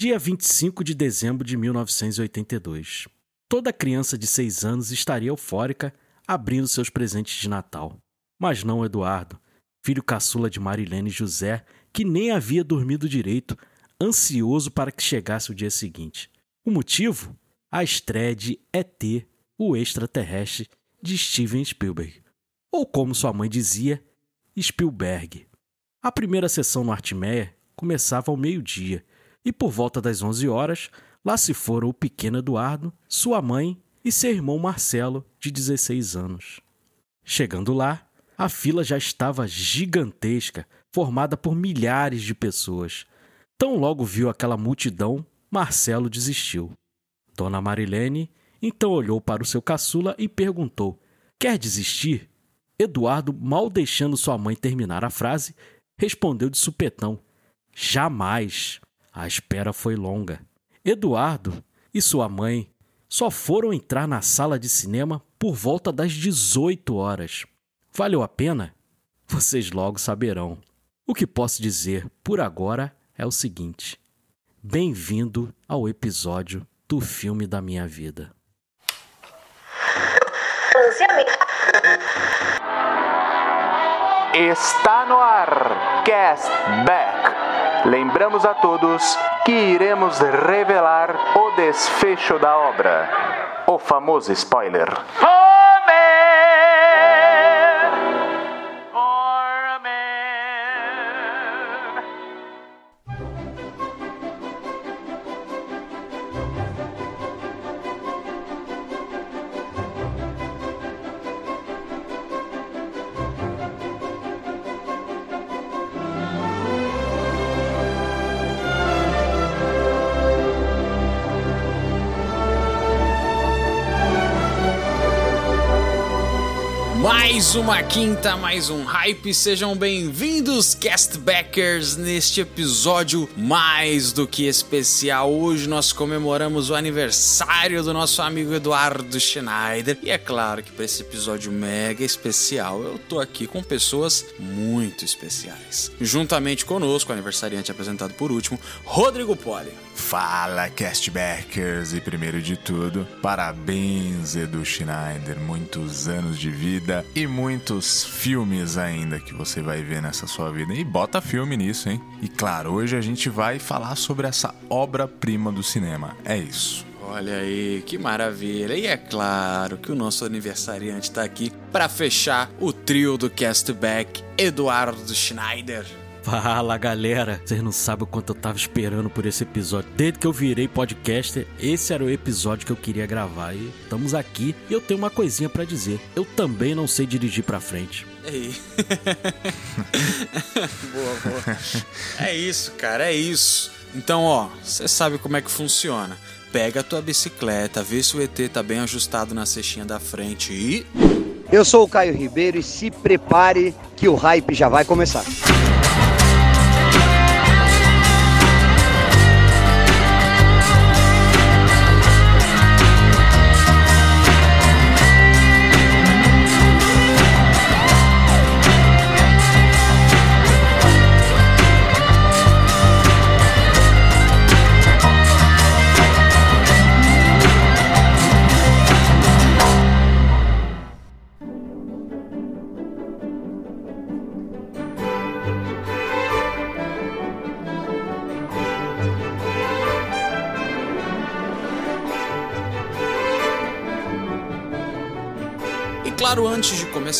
dia 25 de dezembro de 1982. Toda criança de 6 anos estaria eufórica abrindo seus presentes de Natal. Mas não Eduardo, filho caçula de Marilene José, que nem havia dormido direito, ansioso para que chegasse o dia seguinte. O motivo? A estreia de ET, o extraterrestre, de Steven Spielberg. Ou como sua mãe dizia, Spielberg. A primeira sessão no Artmeia começava ao meio-dia e por volta das 11 horas, lá se foram o pequeno Eduardo, sua mãe e seu irmão Marcelo, de 16 anos. Chegando lá, a fila já estava gigantesca, formada por milhares de pessoas. Tão logo viu aquela multidão, Marcelo desistiu. Dona Marilene então olhou para o seu caçula e perguntou: Quer desistir? Eduardo, mal deixando sua mãe terminar a frase, respondeu de supetão: Jamais. A espera foi longa. Eduardo e sua mãe só foram entrar na sala de cinema por volta das 18 horas. Valeu a pena? Vocês logo saberão. O que posso dizer por agora é o seguinte: bem-vindo ao episódio do filme da minha vida. Está no ar Cast Back. Lembramos a todos que iremos revelar o desfecho da obra. O famoso spoiler. Mais uma quinta, mais um hype. Sejam bem-vindos, castbackers, neste episódio mais do que especial. Hoje nós comemoramos o aniversário do nosso amigo Eduardo Schneider. E é claro que para esse episódio mega especial, eu tô aqui com pessoas muito especiais. Juntamente conosco, aniversariante apresentado por último, Rodrigo Poli. Fala, castbackers! E primeiro de tudo, parabéns, Edu Schneider. Muitos anos de vida e muitos filmes ainda que você vai ver nessa sua vida. E bota filme nisso, hein? E claro, hoje a gente vai falar sobre essa obra-prima do cinema. É isso. Olha aí, que maravilha! E é claro que o nosso aniversariante está aqui para fechar o trio do Castback, Eduardo Schneider. Fala galera, vocês não sabem o quanto eu tava esperando por esse episódio. Desde que eu virei podcaster, esse era o episódio que eu queria gravar. E estamos aqui e eu tenho uma coisinha para dizer. Eu também não sei dirigir para frente. Ei. boa, boa. É isso, cara, é isso. Então, ó, você sabe como é que funciona. Pega a tua bicicleta, vê se o ET tá bem ajustado na cestinha da frente e. Eu sou o Caio Ribeiro e se prepare que o hype já vai começar.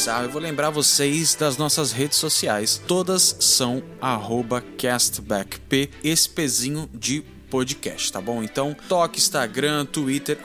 Começar, eu vou lembrar vocês das nossas redes sociais. Todas são castbackp, esse pezinho de podcast, tá bom? Então, toque Instagram, Twitter,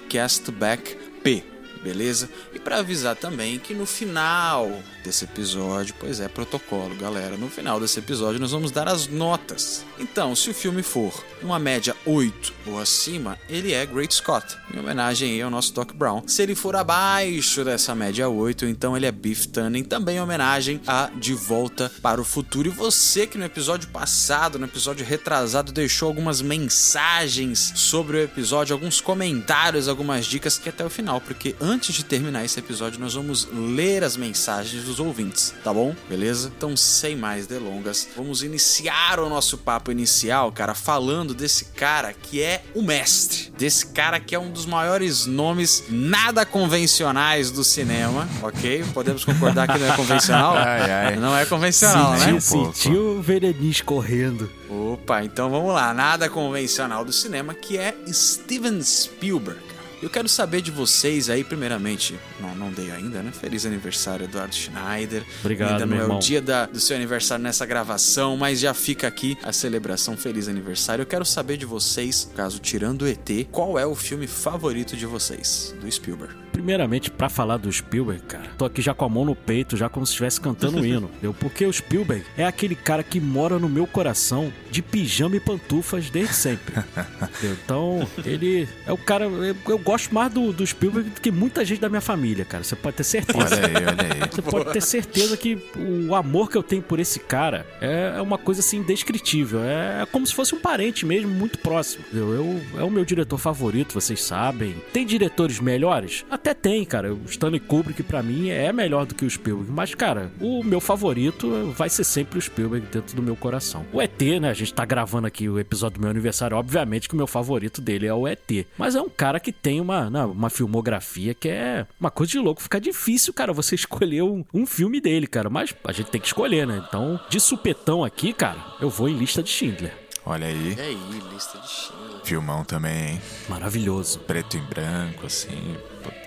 castbackp, beleza? E para avisar também que no final desse episódio, pois é, protocolo, galera. No final desse episódio nós vamos dar as notas. Então, se o filme for uma média 8 ou acima, ele é Great Scott, em homenagem ao nosso Doc Brown. Se ele for abaixo dessa média 8, então ele é Beef Tunning, também em homenagem a De Volta para o Futuro. E você que no episódio passado, no episódio retrasado, deixou algumas mensagens sobre o episódio, alguns comentários, algumas dicas que até o final, porque antes antes de terminar esse episódio, nós vamos ler as mensagens dos ouvintes, tá bom? Beleza? Então, sem mais delongas, vamos iniciar o nosso papo inicial, cara, falando desse cara que é o mestre. Desse cara que é um dos maiores nomes nada convencionais do cinema, ok? Podemos concordar que não é convencional? Ai, ai. Não é convencional, Sentiu, né? um pouco. sentiu o Verenice correndo. Opa, então vamos lá. Nada convencional do cinema, que é Steven Spielberg. Eu quero saber de vocês aí, primeiramente, não, não dei ainda, né? Feliz aniversário, Eduardo Schneider. Obrigado, Ainda não é o dia da- do seu aniversário nessa gravação, mas já fica aqui a celebração. Feliz aniversário. Eu quero saber de vocês, caso tirando o ET, qual é o filme favorito de vocês, do Spielberg? Primeiramente, pra falar do Spielberg, cara, tô aqui já com a mão no peito, já como se estivesse cantando um hino. entendeu? Porque o Spielberg é aquele cara que mora no meu coração de pijama e pantufas desde sempre. entendeu? Então, ele é o cara. Eu, eu gosto mais do, do Spielberg do que muita gente da minha família, cara. Você pode ter certeza. Olha aí, olha aí. Você pode ter certeza que o amor que eu tenho por esse cara é uma coisa assim indescritível. É como se fosse um parente mesmo, muito próximo. entendeu? Eu, é o meu diretor favorito, vocês sabem. Tem diretores melhores? Até tem, cara. O Stanley Kubrick, pra mim, é melhor do que o Spielberg. Mas, cara, o meu favorito vai ser sempre o Spielberg dentro do meu coração. O ET, né? A gente tá gravando aqui o episódio do meu aniversário. Obviamente que o meu favorito dele é o ET. Mas é um cara que tem uma, né, uma filmografia que é uma coisa de louco. Fica difícil, cara, você escolher um, um filme dele, cara. Mas a gente tem que escolher, né? Então, de supetão aqui, cara, eu vou em lista de Schindler. Olha aí. E aí, lista de Schindler. Filmão também, hein? Maravilhoso. Preto e branco, assim.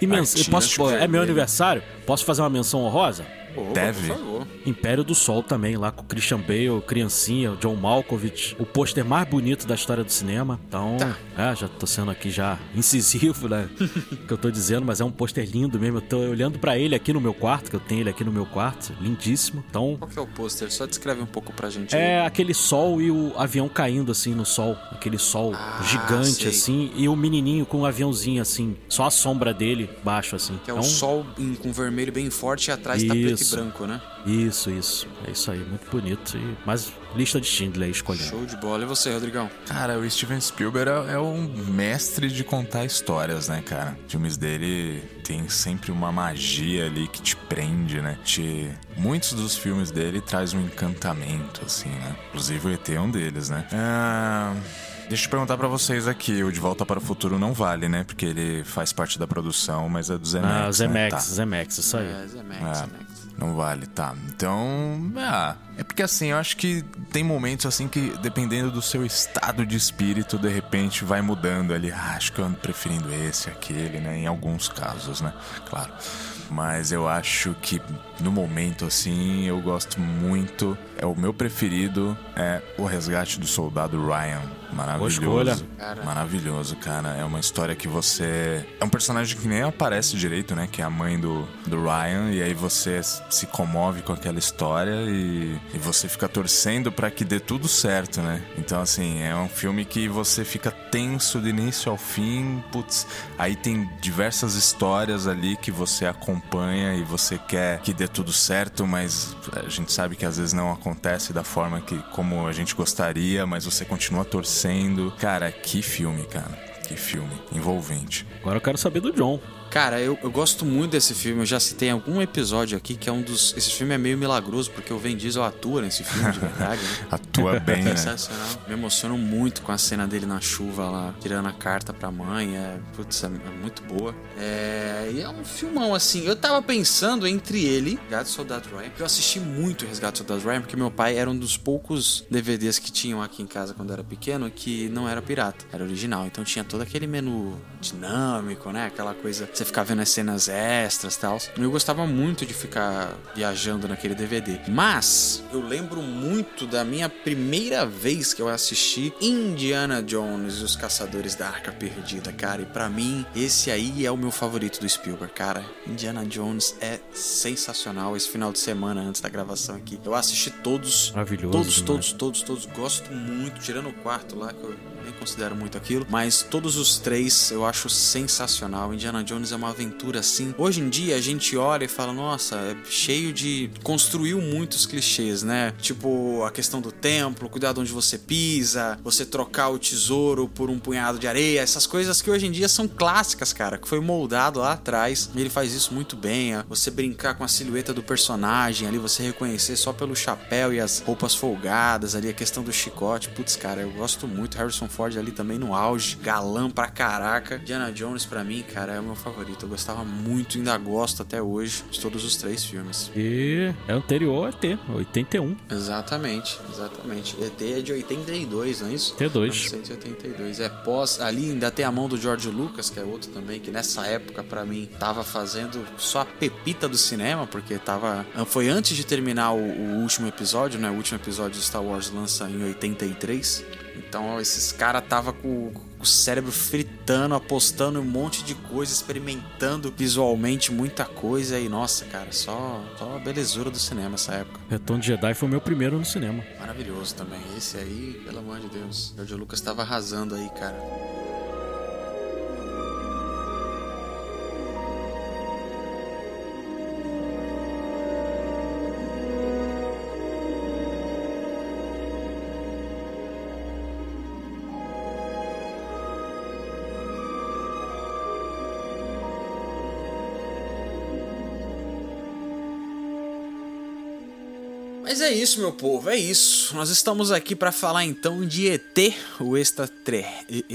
E eu posso, é meu aniversário? Posso fazer uma menção honrosa? Opa, Deve. Por favor. Império do Sol também, lá com o Christian Bale, Criancinha, o John Malkovich, o pôster mais bonito da história do cinema. Então, Tá. é, já tô sendo aqui já incisivo, né? que eu tô dizendo, mas é um pôster lindo mesmo. Eu tô olhando pra ele aqui no meu quarto, que eu tenho ele aqui no meu quarto, lindíssimo. Então, Qual que é o pôster? Só descreve um pouco pra gente. aí. é aquele sol e o avião caindo assim no sol, aquele sol Ah, gigante sei. assim, e o menininho com um aviãozinho assim, só a sombra dele baixo assim. Que é Então, o sol em- com vermelho bem forte e atrás tá preto e Isso. branco, né? Isso, isso. É isso aí, muito bonito. E... Mas lista de Schindler aí escolhendo. Show de bola. E você, Rodrigão? Cara, o Steven Spielberg é, é um mestre de contar histórias, né, cara? Os filmes dele tem sempre uma magia ali que te prende, né? Te... Muitos dos filmes dele traz um encantamento, assim, né? Inclusive o ET é um deles, né? Ah, Deixa eu perguntar pra vocês aqui, o De Volta para o Futuro não vale, né? Porque ele faz parte da produção, mas é do Zemex, Ah, né? Zemex, Tá. Zemex, isso aí. É, Zemex, É. Zemex. Não vale, tá. Então, ah, é porque assim, eu acho que tem momentos assim que, dependendo do seu estado de espírito, de repente vai mudando ali. Ah, acho que eu ando preferindo esse, aquele, né? Em alguns casos, né? Claro. Mas eu acho que no momento assim, eu gosto muito. É o meu preferido é O Resgate do Soldado Ryan. Maravilhoso. escolha. Cara. Maravilhoso, cara. É uma história que você. É um personagem que nem aparece direito, né? Que é a mãe do, do Ryan. E aí você se comove com aquela história e, e você fica torcendo pra que dê tudo certo, né? Então, assim, é um filme que você fica tenso do início ao fim. Putz, aí tem diversas histórias ali que você acompanha e você quer que dê tudo certo, mas a gente sabe que às vezes não acontece da forma que como a gente gostaria, mas você continua torcendo. Cara, que filme, cara. Que filme envolvente. Agora eu quero saber do John. Cara, eu, eu gosto muito desse filme. Eu já citei em algum episódio aqui que é um dos. Esse filme é meio milagroso, porque o Vin Diesel atua nesse filme de verdade, né? Atua bem, né? Sensacional. Me emociono muito com a cena dele na chuva lá, tirando a carta pra mãe. É, putz, é, é muito boa. É, e é um filmão assim. Eu tava pensando entre ele, Resgate do Soldado Ryan, que eu assisti muito Resgate do Soldado Ryan, porque meu pai era um dos poucos DVDs que tinham aqui em casa quando eu era pequeno que não era pirata, era original. Então tinha todo aquele menu dinâmico, né? Aquela coisa, você ficar vendo as cenas extras e tal. Eu gostava muito de ficar viajando naquele DVD. Mas eu lembro muito da minha primeira vez que eu assisti Indiana Jones e os Caçadores da Arca Perdida, cara. E pra mim, esse aí é o meu favorito do Spielberg, cara. Indiana Jones é sensacional. Esse final de semana antes da gravação aqui, eu assisti todos. Maravilhoso Todos, demais. todos, todos, todos. Gosto muito, tirando o quarto lá, que eu nem considero muito aquilo. Mas todos os três eu acho sensacional. Indiana Jones é uma aventura assim. Hoje em dia a gente olha e fala, nossa, é cheio de. construiu muitos clichês, né? Tipo a questão do templo, cuidado onde você pisa, você trocar o tesouro por um punhado de areia, essas coisas que hoje em dia são clássicas, cara, que foi moldado lá atrás. Ele faz isso muito bem. Você brincar com a silhueta do personagem ali, você reconhecer só pelo chapéu e as roupas folgadas ali, a questão do chicote. Putz, cara, eu gosto muito. Harrison Ford ali também no auge, galã pra caraca. Diana Jones, pra mim, cara, é o meu favorito. Eu gostava muito, ainda gosto até hoje de todos os três filmes. E é anterior ao ET, 81. Exatamente, exatamente. ET é de 82, não é isso? T2. 1982. É pós. Ali ainda tem a mão do George Lucas, que é outro também, que nessa época, pra mim, tava fazendo só a pepita do cinema, porque tava. Foi antes de terminar o, o último episódio, né? O último episódio de Star Wars lança em 83. Então esses caras tava com, com o cérebro fritando, apostando em um monte de coisa, experimentando visualmente muita coisa e nossa, cara, só, só a belezura do cinema essa época. Retorno de Jedi foi o meu primeiro no cinema. Maravilhoso também. Esse aí, pelo amor de Deus. George Lucas tava arrasando aí, cara. Isso, meu povo, é isso. Nós estamos aqui para falar então de ET, o extraterrestre.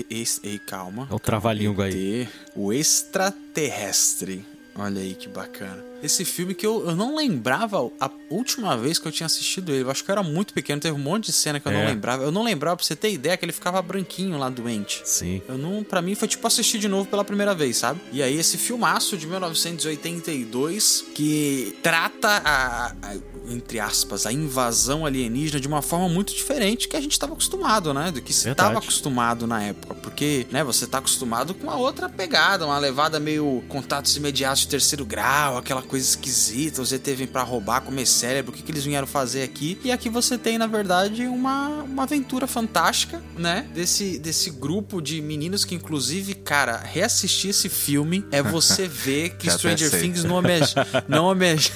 Ei, calma. É o trava-língua aí. ET, o extraterrestre. Olha aí que bacana. Esse filme que eu, eu não lembrava a última vez que eu tinha assistido ele. Eu acho que eu era muito pequeno, teve um monte de cena que eu não É. lembrava. Eu não lembrava, pra você ter ideia, que ele ficava branquinho lá doente. Sim. Eu não, para mim foi tipo assistir de novo pela primeira vez, sabe? E aí esse filmaço de 1982 que trata a, a- entre aspas, a invasão alienígena de uma forma muito diferente que a gente estava acostumado, né? Do que se estava acostumado na época, porque, né, você tá acostumado com uma outra pegada, uma levada meio contatos imediatos de terceiro grau, aquela coisa esquisita, os ET vêm pra roubar, comer cérebro, o que, que eles vieram fazer aqui? E aqui você tem, na verdade, uma, uma aventura fantástica, né? Desse, desse grupo de meninos que, inclusive, cara, reassistir esse filme é você ver que Stranger. Things não, homege- não, homege-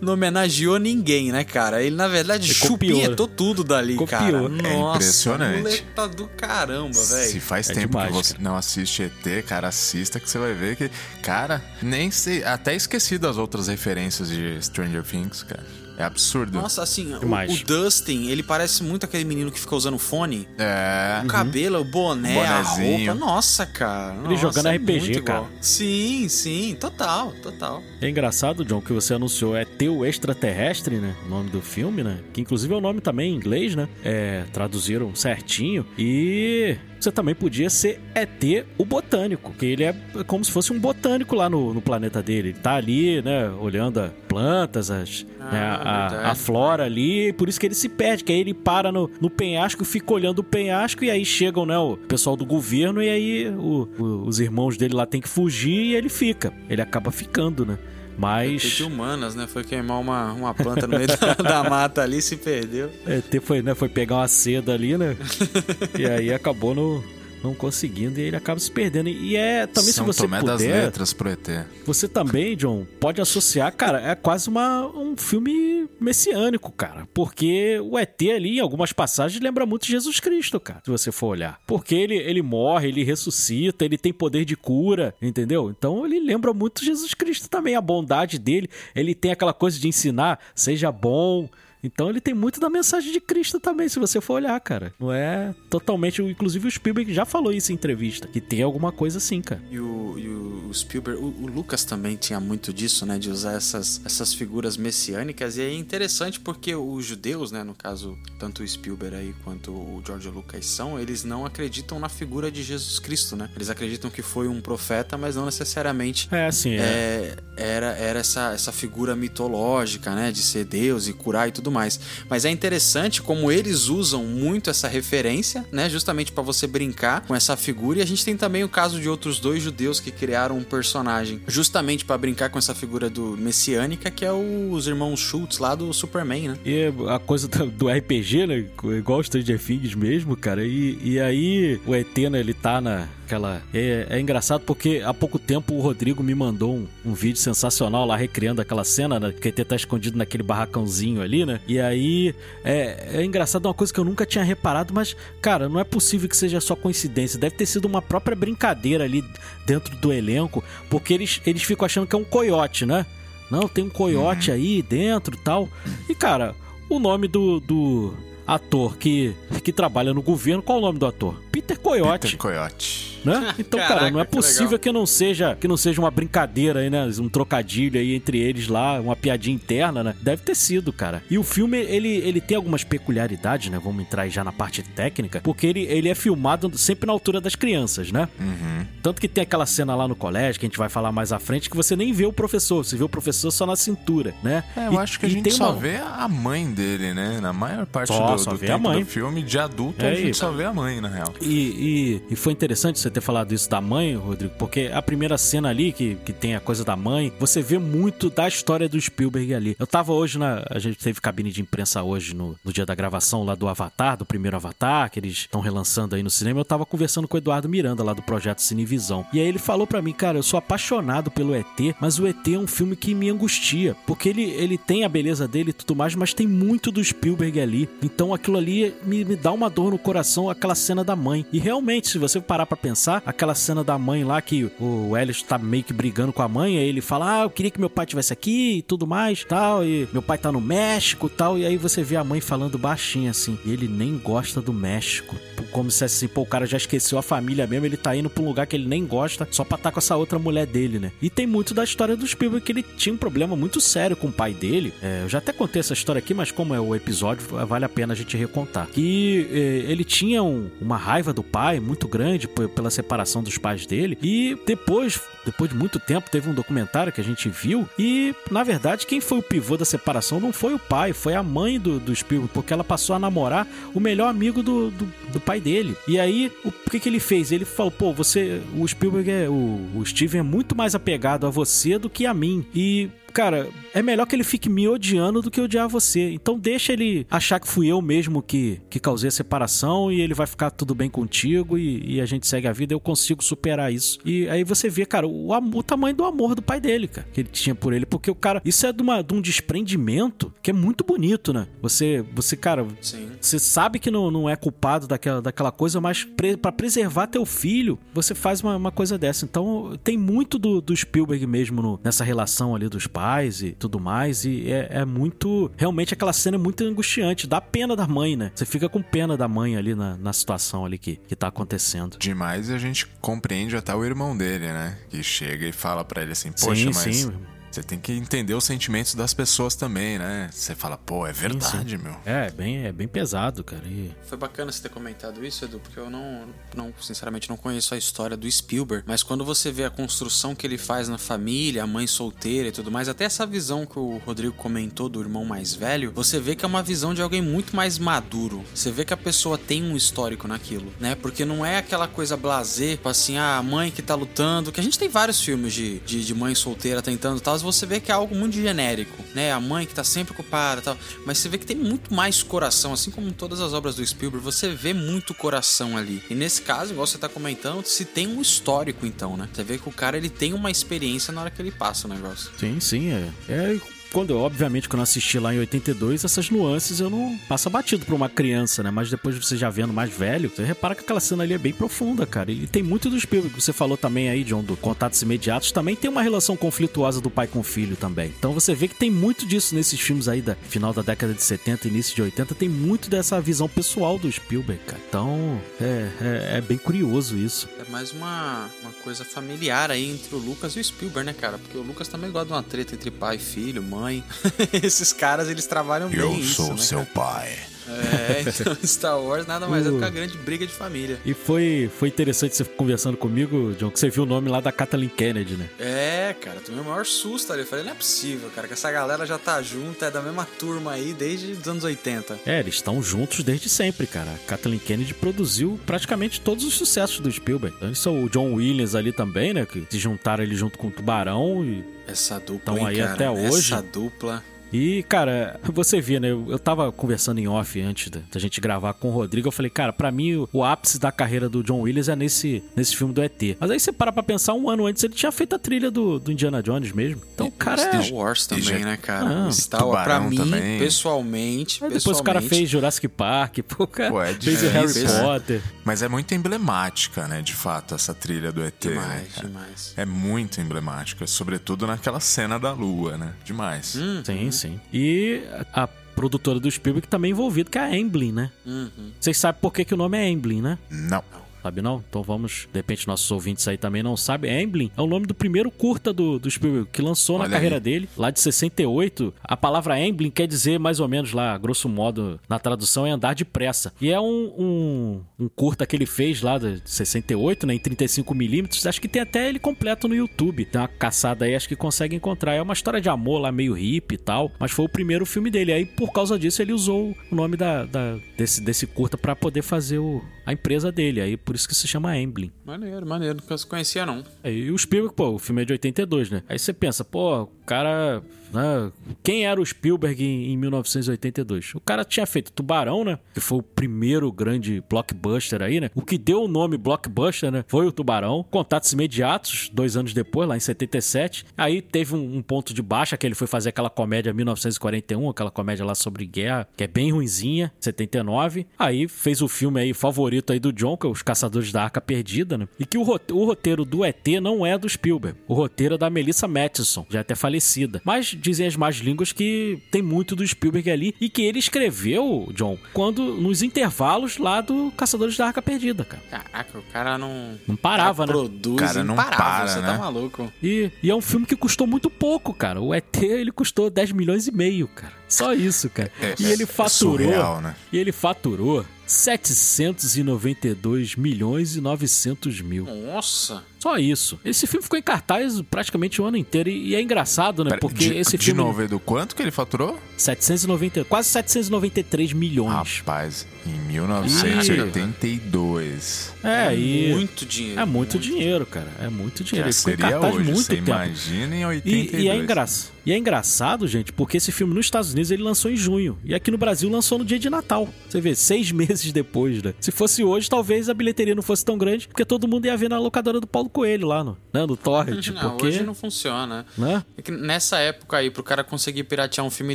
não homenageou ninguém, né, cara? Ele, na verdade, Ele copiou. chupinhetou tudo dali, Copiou. cara. É Nossa, impressionante. muleta do caramba, velho. Se faz É tempo demais, que você cara. não assiste ET, cara, assista que você vai ver que, cara, nem sei, até esqueci das outras referências de Stranger Things, cara. É absurdo. Nossa, assim, o, o Dustin, ele parece muito aquele menino que fica usando fone. É. O cabelo, o boné, a roupa. Nossa, cara. Ele Nossa, jogando é RPG, muito igual. cara. Sim, sim, total, total. É engraçado, John, que você anunciou é Teu Extraterrestre, né? O nome do filme, né? Que inclusive é o nome também em inglês, né? É, traduziram certinho. E você também podia ser ET, o botânico. Que ele é como se fosse um botânico lá no, no planeta dele. Ele tá ali, né? Olhando as plantas, as, Ah, né, a, a flora ali. Por isso que ele se perde. Que aí ele para no, no penhasco, fica olhando o penhasco. E aí chegam, né? O pessoal do governo. E aí o- o- os irmãos dele lá tem que fugir. E ele fica. Ele acaba ficando, né? Mas. ET de humanas, né? Foi queimar uma, uma planta no meio da, da mata ali e se perdeu. ET foi, né, foi pegar uma seda ali, né? e aí acabou no, não conseguindo e ele acaba se perdendo. E é também São se você Tomé das puder, letras pro ET. você também, John, pode associar, cara, é quase uma, um filme messiânico, cara. Porque o ET ali, em algumas passagens, lembra muito Jesus Cristo, cara, se você for olhar. Porque ele, ele morre, ele ressuscita, ele tem poder de cura, entendeu? Então ele lembra muito Jesus Cristo também, a bondade dele. Ele tem aquela coisa de ensinar, seja bom. Então ele tem muito da mensagem de Cristo também, se você for olhar, cara. Não é totalmente. Inclusive o Spielberg já falou isso em entrevista, que tem alguma coisa assim, cara. E o, e o Spielberg, o, o Lucas também tinha muito disso, né? De usar essas, essas figuras messiânicas. E é interessante porque os judeus, né? No caso, tanto o Spielberg aí quanto o George Lucas são, eles não acreditam na figura de Jesus Cristo, né? Eles acreditam que foi um profeta, mas não necessariamente É assim, é. é, era, era essa, essa figura mitológica, né? De ser Deus e curar e tudo mais. Mas é interessante como eles usam muito essa referência, né? Justamente pra você brincar com essa figura. E a gente tem também o caso de outros dois judeus que criaram um personagem justamente pra brincar com essa figura do messiânica, que é os irmãos Schultz lá do Superman, né? E a coisa do, RPG, né? Igual o Stranger Things mesmo, cara. E, e aí o ET, né, ele tá na. Aquela. É, é engraçado porque há pouco tempo o Rodrigo me mandou um, um vídeo sensacional lá recriando aquela cena, né? Que ele tá escondido naquele barracãozinho ali, né? E aí é, é engraçado uma coisa que eu nunca tinha reparado, mas, cara, não é possível que seja só coincidência. Deve ter sido uma própria brincadeira ali dentro do elenco, porque eles, eles ficam achando que é um coiote, né? Não, tem um coiote uhum. aí dentro e tal. E, cara, o nome do, do ator que, que trabalha no governo, qual é o nome do ator? Peter Coyote. Peter Coyote. Né? Então, Caraca, cara, não é possível que, que, não seja que não seja uma brincadeira aí, né? Um trocadilho aí entre eles lá, uma piadinha interna, né? Deve ter sido, cara. E o filme, ele, ele tem algumas peculiaridades, né? Vamos entrar aí já na parte técnica, porque ele, ele é filmado sempre na altura das crianças, né? Uhum. Tanto que tem aquela cena lá no colégio, que a gente vai falar mais à frente, que você nem vê o professor, você vê o professor só na cintura, né? É, eu e, acho que a gente só uma... vê a mãe dele, né? Na maior parte só, do, só do tempo do filme, de adulto, é, a gente só vê a mãe, na real. E, e, e foi interessante você ter falado isso da mãe, Rodrigo, porque a primeira cena ali, que, que tem a coisa da mãe, você vê muito da história do Spielberg ali. Eu tava hoje na. A gente teve cabine de imprensa hoje no, no dia da gravação lá do Avatar, do primeiro Avatar, que eles estão relançando aí no cinema. Eu tava conversando com o Eduardo Miranda lá do projeto Cinevisão. E aí ele falou para mim, cara, eu sou apaixonado pelo ET, mas o ET é um filme que me angustia, porque ele, ele tem a beleza dele e tudo mais, mas tem muito do Spielberg ali. Então aquilo ali me, me dá uma dor no coração, aquela cena da mãe. E realmente, se você parar para pensar, aquela cena da mãe lá que o Ellis tá meio que brigando com a mãe, aí ele fala: "Ah, eu queria que meu pai tivesse aqui e tudo mais", tal, e meu pai tá no México, tal, e aí você vê a mãe falando baixinho assim, ele nem gosta do México. Como se assim, pô, o cara já esqueceu a família mesmo, ele tá indo pra um lugar que ele nem gosta, só pra estar tá com essa outra mulher dele, né? E tem muito da história do Spielberg que ele tinha um problema muito sério com o pai dele. É, eu já até contei essa história aqui, mas como é o episódio, vale a pena gente recontar. Que é, ele tinha um, uma raiva do pai muito grande pela separação dos pais dele. E depois, depois de muito tempo, teve um documentário que a gente viu. E, na verdade, quem foi o pivô da separação não foi o pai, foi a mãe do, do Spielberg, porque ela passou a namorar o melhor amigo do, do, do pai dele. E aí, o que, que ele fez? Ele falou: pô, você, o Spielberg é. O, o Steven é muito mais apegado a você do que a mim. E cara, é melhor que ele fique me odiando do que odiar você. Então deixa ele achar que fui eu mesmo que, que causei a separação e ele vai ficar tudo bem contigo e, e a gente segue a vida. Eu consigo superar isso. E aí você vê, cara, o, o tamanho do amor do pai dele, cara, que ele tinha por ele. Porque o cara, isso é de, uma, de um desprendimento que é muito bonito, né? Você, você cara, Sim. você sabe que não, não é culpado daquela, daquela coisa, mas pre, para preservar teu filho, você faz uma, uma, coisa dessa. Então tem muito do, do Spielberg mesmo no, nessa relação ali dos pais pais e tudo mais. E é, é, muito. Realmente aquela cena é muito angustiante. Dá pena da mãe, né? Você fica com pena da mãe ali na, na situação ali que, que tá acontecendo. Demais e a gente compreende até o irmão dele, né? Que chega e fala para ele assim: Poxa, sim, mas. Sim você tem que entender os sentimentos das pessoas também, né? Você fala, pô, é verdade, sim, sim. meu. É, bem, é bem pesado, cara. E... Foi bacana você ter comentado isso, Edu, porque eu não, não, sinceramente, não conheço a história do Spielberg. Mas quando você vê a construção que ele faz na família, a mãe solteira e tudo mais, até essa visão que o Rodrigo comentou do irmão mais velho, você vê que é uma visão de alguém muito mais maduro. Você vê que a pessoa tem um histórico naquilo, né? Porque não é aquela coisa blazer, tipo assim, ah, a mãe que tá lutando. Que a gente tem vários filmes de, de, de mãe solteira tentando tal você vê que é algo muito genérico, né? A mãe que tá sempre ocupada tal. Mas você vê que tem muito mais coração, assim como em todas as obras do Spielberg, você vê muito coração ali. E nesse caso, igual você tá comentando, se tem um histórico, então, né? Você vê que o cara ele tem uma experiência na hora que ele passa o negócio. Sim, sim, é. É quando, obviamente, quando eu assisti lá em 82, essas nuances eu não passa batido pra uma criança, né? Mas depois você já vendo mais velho, você repara que aquela cena ali é bem profunda, cara. E tem muito dos Spielberg que você falou também aí, John, do Contatos Imediatos, também tem uma relação conflituosa do pai com o filho também. Então você vê que tem muito disso nesses filmes aí da final da década de 70, início de 80, tem muito dessa visão pessoal do Spielberg, cara. Então, é, é, é bem curioso isso. É mais uma, uma coisa familiar aí entre o Lucas e o Spielberg, né, cara? Porque o Lucas também gosta de uma treta entre pai e filho, mãe mãe. Esses caras, eles trabalham bem Eu isso, sou né, seu cara? pai. É, então Star Wars nada mais é do que a grande briga de família. E foi, foi interessante você conversando comigo, John, que você viu o nome lá da Kathleen Kennedy, né? É, cara, tomei o maior susto ali. Eu falei, não é possível, cara, que essa galera já tá junta, é da mesma turma aí desde os anos 80. É, eles estão juntos desde sempre, cara. A Kathleen Kennedy produziu praticamente todos os sucessos do Spielberg. Então, isso é o John Williams ali também, né? Que se juntaram ali junto com o Tubarão e. Essa dupla, Estão aí cara, até hoje. Essa dupla. E, cara, você vê, né? Eu, eu tava conversando em off antes da, da gente gravar com o Rodrigo. Eu falei, cara, pra mim o, o ápice da carreira do John Williams é nesse, nesse filme do ET. Mas aí você para pra pensar, um ano antes ele tinha feito a trilha do, do Indiana Jones mesmo. Então, o cara é. Star Wars também, já- né, cara? Ah, Star Wars, pra mim, também. pessoalmente, Aí depois o cara pessoalmente, fez Jurassic Park, pô, cara Pô, é fez o Harry né? Potter. Mas é muito emblemática, né, de fato, essa trilha do ET. né, Demais, cara? demais. É muito emblemática, sobretudo naquela cena da lua, né? Demais. Hum. Sim, sim. E a, produtora do Spielberg também envolvida, que é a Amblin, né? Uhum. Vocês sabem por que, que o nome é Amblin, né? Não. Sabe não? Então vamos, de repente nossos ouvintes aí também não sabem. Amblin é o nome do primeiro curta do, do Spielberg, que lançou na Olha carreira aí. dele, lá de 68. A palavra Amblin quer dizer mais ou menos lá, grosso modo, na tradução é andar depressa. E é um, um, um curta que ele fez lá de 68, né, em 35mm. Acho que tem até ele completo no YouTube. Tem uma caçada aí, acho que consegue encontrar. É uma história de amor lá, meio hippie e tal, mas foi o primeiro filme dele. Aí por causa disso ele usou o nome da, da- desse, desse curta pra poder fazer o, a empresa dele. Aí por isso que se chama Amblin. Maneiro, maneiro. Nunca se conhecia, não. É, E o Spielberg, pô, o filme é de 82, né? Aí você pensa, pô, o cara. Né, quem era o Spielberg em, em 1982? O cara tinha feito Tubarão, né? Que foi o primeiro grande blockbuster aí, né? O que deu o nome blockbuster, né? Foi o Tubarão. Contatos Imediatos, dois anos depois, lá em 77. Aí teve um, um ponto de baixa, que ele foi fazer aquela comédia 1941, aquela comédia lá sobre guerra, que é bem ruinzinha, 79. Aí fez o filme aí favorito aí do John, que é Os Caçadores da Arca Perdida, né? E que o, o roteiro do ET não é do Spielberg. O roteiro é da Melissa Matheson, já até falecida. Mas dizem as más línguas que tem muito do Spielberg ali e que ele escreveu, John, quando nos intervalos lá do Caçadores da Arca Perdida, cara. Caraca, o cara não. Não parava, cara né? Produz, Cara, não imparável, para, você né? tá maluco. E, e é um filme que custou muito pouco, cara. O ET, ele custou 10 milhões e meio, cara. Só isso, cara. É- e ele é faturou. surreal, né? E ele faturou 792 milhões e 900 mil. Nossa. Só isso. Esse filme ficou em cartaz praticamente o ano inteiro. E, é engrçado, né? Pera, Porque de, esse de filme. novo, Edu, quanto que ele faturou? 790, quase 793 milhões. Rapaz, em 1982. é, e. Muito dinheiro. É muito dinheiro, cara. É muito dinheiro. Já seria hoje, muito você tempo. imagina em 82. E, e é engraçado. E é engraçado, gente, porque esse filme nos Estados Unidos ele lançou em junho. E aqui no Brasil lançou no dia de Natal. Você vê, seis meses depois, né? Se fosse hoje, talvez a bilheteria não fosse tão grande, porque todo mundo ia ver na locadora do Paulo Coelho lá no, né, no Torrent. Não, porque. hoje não funciona. Né? É que nessa época aí, pro cara conseguir piratear um filme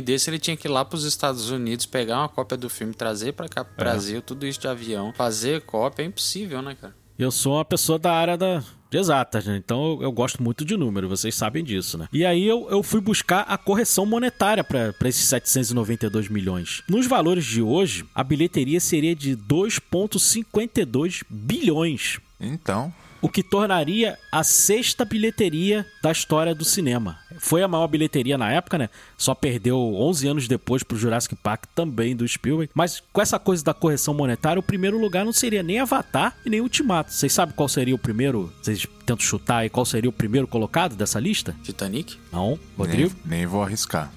desse, ele tinha que ir lá pros Estados Unidos, pegar uma cópia do filme, trazer pra cá É. Brasil, tudo isso de avião, fazer cópia, é impossível, né, cara? Eu sou uma pessoa da área da. De exatas, né? Então eu, eu gosto muito de número, vocês sabem disso, né? E aí eu, eu fui buscar a correção monetária para esses 792 milhões. Nos valores de hoje, a bilheteria seria de 2,52 bilhões. Então, o que tornaria a sexta bilheteria da história do cinema. Foi a maior bilheteria na época, né? Só perdeu 11 anos depois pro Jurassic Park, também do Spielberg. Mas com essa coisa da correção monetária, o primeiro lugar não seria nem Avatar e nem Ultimato. Vocês sabem qual seria o primeiro? Vocês tentam chutar aí qual seria o primeiro colocado dessa lista? Titanic? Não, Rodrigo, nem, nem vou arriscar.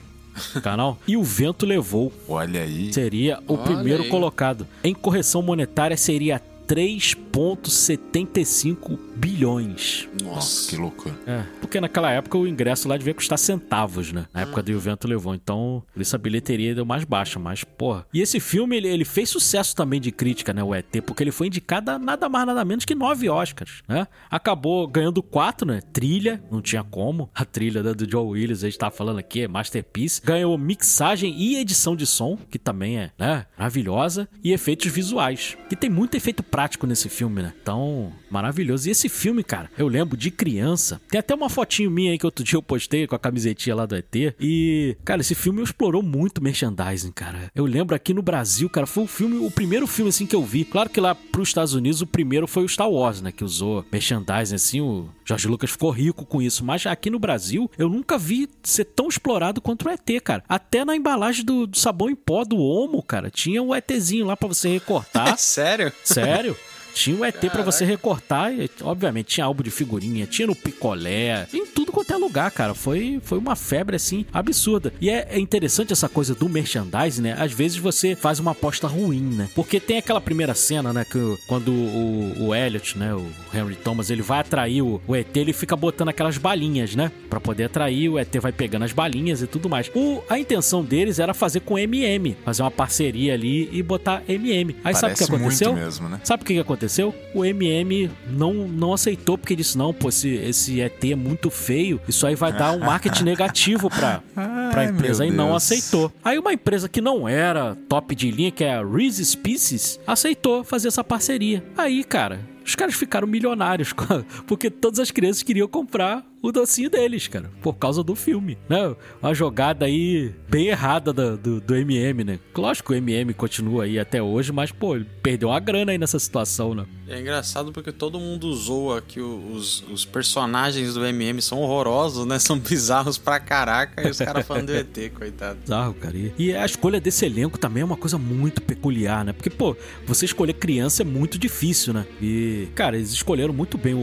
canal. E o Vento Levou Olha aí. seria o Olha primeiro aí. colocado. Em correção monetária seria 3,75 bilhões. Nossa. Que loucura. É, porque naquela época o ingresso lá devia custar centavos, né? Na época do Vento Levou. Então, por isso a bilheteria deu mais baixa, mas, porra. E esse filme, ele, ele fez sucesso também de crítica, né? O ET, porque ele foi indicado a nada mais, nada menos que nove Oscars, né? Acabou ganhando quatro, né? Trilha, não tinha como. A trilha né, do John Williams, a gente tava falando aqui, é Masterpiece. Ganhou mixagem e edição de som, que também é, né? Maravilhosa. E efeitos visuais, que tem muito efeito prático nesse filme, né? Então, maravilhoso. E esse filme, cara, eu lembro de criança. Tem até uma fotinho minha aí que outro dia eu postei com a camisetinha lá do ET. E, cara, esse filme explorou muito merchandising, cara. Eu lembro aqui no Brasil, cara, foi o filme, o primeiro filme assim que eu vi. Claro que lá pros Estados Unidos o primeiro foi o Star Wars, né? Que usou merchandising assim. O Jorge Lucas ficou rico com isso. Mas aqui no Brasil, eu nunca vi ser tão explorado quanto o ET, cara. Até na embalagem do, do sabão em pó do Omo, cara, tinha um ETzinho lá pra você recortar. Sério? Sério? Sério? Tinha o ET pra você recortar, e, obviamente tinha álbum de figurinha, tinha no picolé, em tudo quanto é lugar, cara. Foi, foi uma febre assim absurda. E é, é interessante essa coisa do merchandising, né? Às vezes você faz uma aposta ruim, né? Porque tem aquela primeira cena, né? Que quando o, o Elliot, né? O Henry Thomas, ele vai atrair o, o ET, ele fica botando aquelas balinhas, né? Pra poder atrair, o ET vai pegando as balinhas e tudo mais. O, a intenção deles era fazer com MM, fazer uma parceria ali e botar MM. Aí Parece sabe o que aconteceu? mesmo, né? Sabe o que que aconteceu? O MM não, não aceitou, porque disse: não, pô, esse, esse ET é muito feio, isso aí vai dar um marketing negativo pra, pra empresa. E não Deus. aceitou. Aí uma empresa que não era top de linha, que é a Reese Species, aceitou fazer essa parceria. Aí, cara. Os caras ficaram milionários, porque todas as crianças queriam comprar o docinho deles, cara, por causa do filme, né? Uma jogada aí bem errada do, do, do MM, né? Lógico que o MM continua aí até hoje, mas, pô, ele perdeu uma grana aí nessa situação, né? É engraçado porque todo mundo zoa que os, os personagens do MM são horrorosos, né? São bizarros pra caraca e os caras falando do ET, coitado. Bizarro, cara. E- a escolha desse elenco também é uma coisa muito peculiar, né? Porque, pô, você escolher criança é muito difícil, né? E, cara, eles escolheram muito bem o,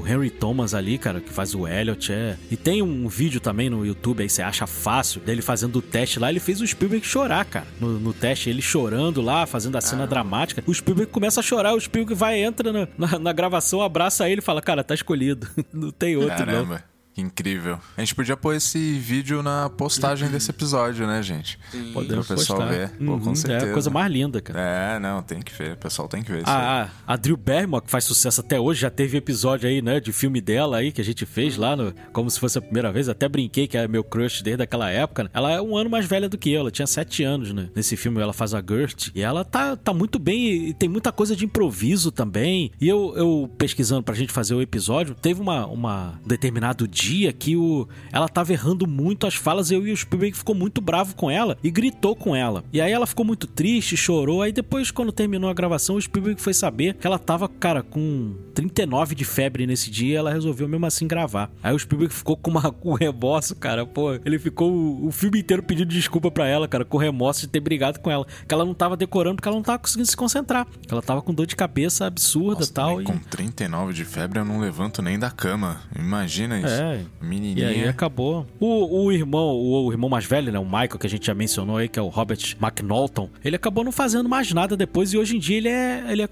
o Henry Thomas ali, cara, que faz o Elliot, é. E tem um vídeo também no YouTube, aí você acha fácil, dele fazendo o teste lá. Ele fez o Spielberg chorar, cara. No, no teste, ele chorando lá, fazendo a cena dramática. O Spielberg começa a chorar, o Spielberg vai, entra na, na, na gravação, abraça ele e fala, cara, tá escolhido. Não tem outro, não. Caramba, que incrível. A gente podia pôr esse vídeo na postagem desse episódio, né, gente? Podemos Pro pessoal postar. ver. Pô, Uhum, com certeza. É a coisa mais linda, cara. É, não, tem que ver. O pessoal tem que ver isso. A, a, a Drew Barrymore, que faz sucesso até hoje, já teve episódio aí, né, de filme dela aí, que a gente fez lá, no, como se fosse a primeira vez. Até brinquei que é meu crush desde aquela época. né? Ela é um ano mais velha do que eu, ela tinha sete anos, né? Nesse filme ela faz a Gert. E ela tá, tá muito bem e, tem muita coisa de improviso também. E eu, eu pesquisando pra gente fazer o episódio, teve uma, uma um determinado dia que o, ela tava errando muito as falas. Eu e o Spielberg ficou muito bravo com ela e gritou com ela. E aí ela ficou muito triste, chorou. Aí depois, quando terminou a gravação, o Spielberg foi saber que ela tava, cara, com 39 de febre nesse dia. E ela resolveu mesmo assim gravar. Aí o Spielberg ficou com, uma, com remorso, cara. Pô, ele ficou o, o filme inteiro pedindo desculpa pra ela, cara, com remorso de ter brigado com ela. Que ela não tava decorando porque ela não tava conseguindo se concentrar. Ela tava com dor de cabeça absurda Nossa, e tal. E... Com 39 de febre eu não levanto nem da cama. Imagina isso. É, E Menininha. aí acabou. O, o irmão, o, o irmão mais velho, né? O Michael, que a gente já mencionou aí, que é o Robert McNaughton, ele acabou não fazendo mais nada depois e hoje em dia ele é. Ele é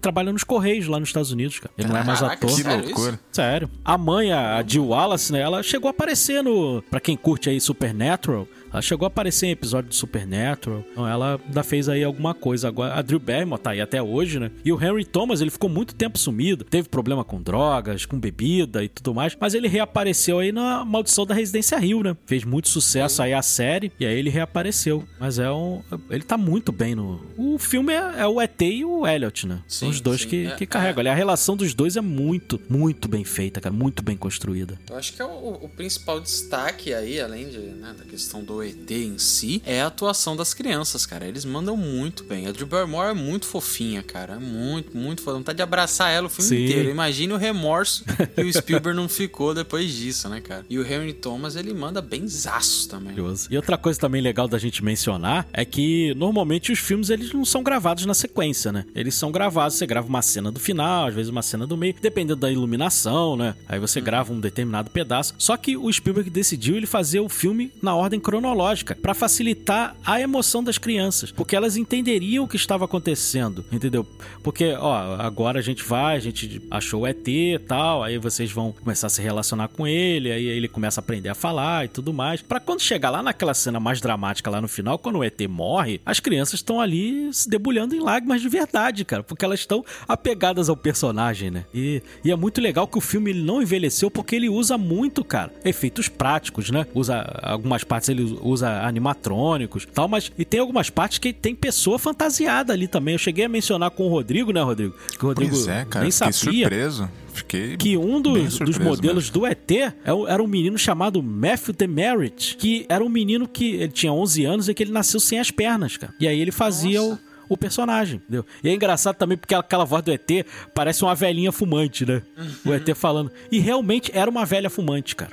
trabalha nos Correios lá nos Estados Unidos, cara. Ele não é mais Caraca, ator. Que Sério loucura. Sério. A mãe, a a Jill Wallace, né? Ela chegou a aparecer no. Pra quem curte aí Supernatural, ela chegou a aparecer em episódio de Supernatural. Então ela ainda fez aí alguma coisa. Agora, a Drew Barrymore tá aí até hoje, né? E o Henry Thomas, ele ficou muito tempo sumido. Teve problema com drogas, com bebida e tudo mais. Mas ele reapareceu aí na Maldição da Residência Rio, né? Fez muito sucesso aí a série. E aí ele reapareceu. Mas é um. Ele tá muito bem no. O filme é, é o ET e o Elliot, né? São Sim, os dois sim. que, É, que carregam. Ali, a relação dos dois é muito, muito bem feita, cara. Muito bem construída. Eu acho que é o, o principal destaque aí, além de, né, da questão do ET em si, é a atuação das crianças, cara. Eles mandam muito bem. A Drew Barrymore é muito fofinha, cara. É muito, muito foda. Vontade de abraçar ela o filme Sim. inteiro. Imagine o remorso que o Spielberg não ficou depois disso, né, cara? E o Henry Thomas, ele manda bem zaço também. E outra coisa também legal da gente mencionar é que normalmente os filmes eles não são gravados na sequência, né? Eles são gravados, você grava uma cena do final, às vezes uma cena do meio, dependendo da iluminação, né? Aí você grava um determinado pedaço. Só que o Spielberg decidiu ele fazer o filme na ordem cronológica pra facilitar a emoção das crianças, porque elas entenderiam o que estava acontecendo, entendeu? Porque, ó, agora a gente vai, a gente achou o ET e tal, aí vocês vão começar a se relacionar com ele, aí ele começa a aprender a falar e tudo mais. Pra quando chegar lá naquela cena mais dramática lá no final, quando o ET morre, as crianças estão ali se debulhando em lágrimas de verdade, cara, porque elas estão apegadas ao personagem, né? E, e é muito legal que o filme não envelheceu porque ele usa muito, cara, efeitos práticos, né? Usa algumas partes ele usa animatrônicos, e tal, mas e tem algumas partes que tem pessoa fantasiada ali também. Eu cheguei a mencionar com o Rodrigo, né, Rodrigo? Que o Rodrigo Pois é, cara. nem sabia surpreso. Fiquei. que um dos, dos modelos mesmo. do ET é era um menino chamado Matthew Demerit, que era um menino que ele tinha 11 anos e que ele nasceu sem as pernas, cara. E aí ele fazia o, o personagem, entendeu? E é engraçado também porque aquela voz do ET parece uma velhinha fumante, né? O ET falando. E realmente era uma velha fumante, cara.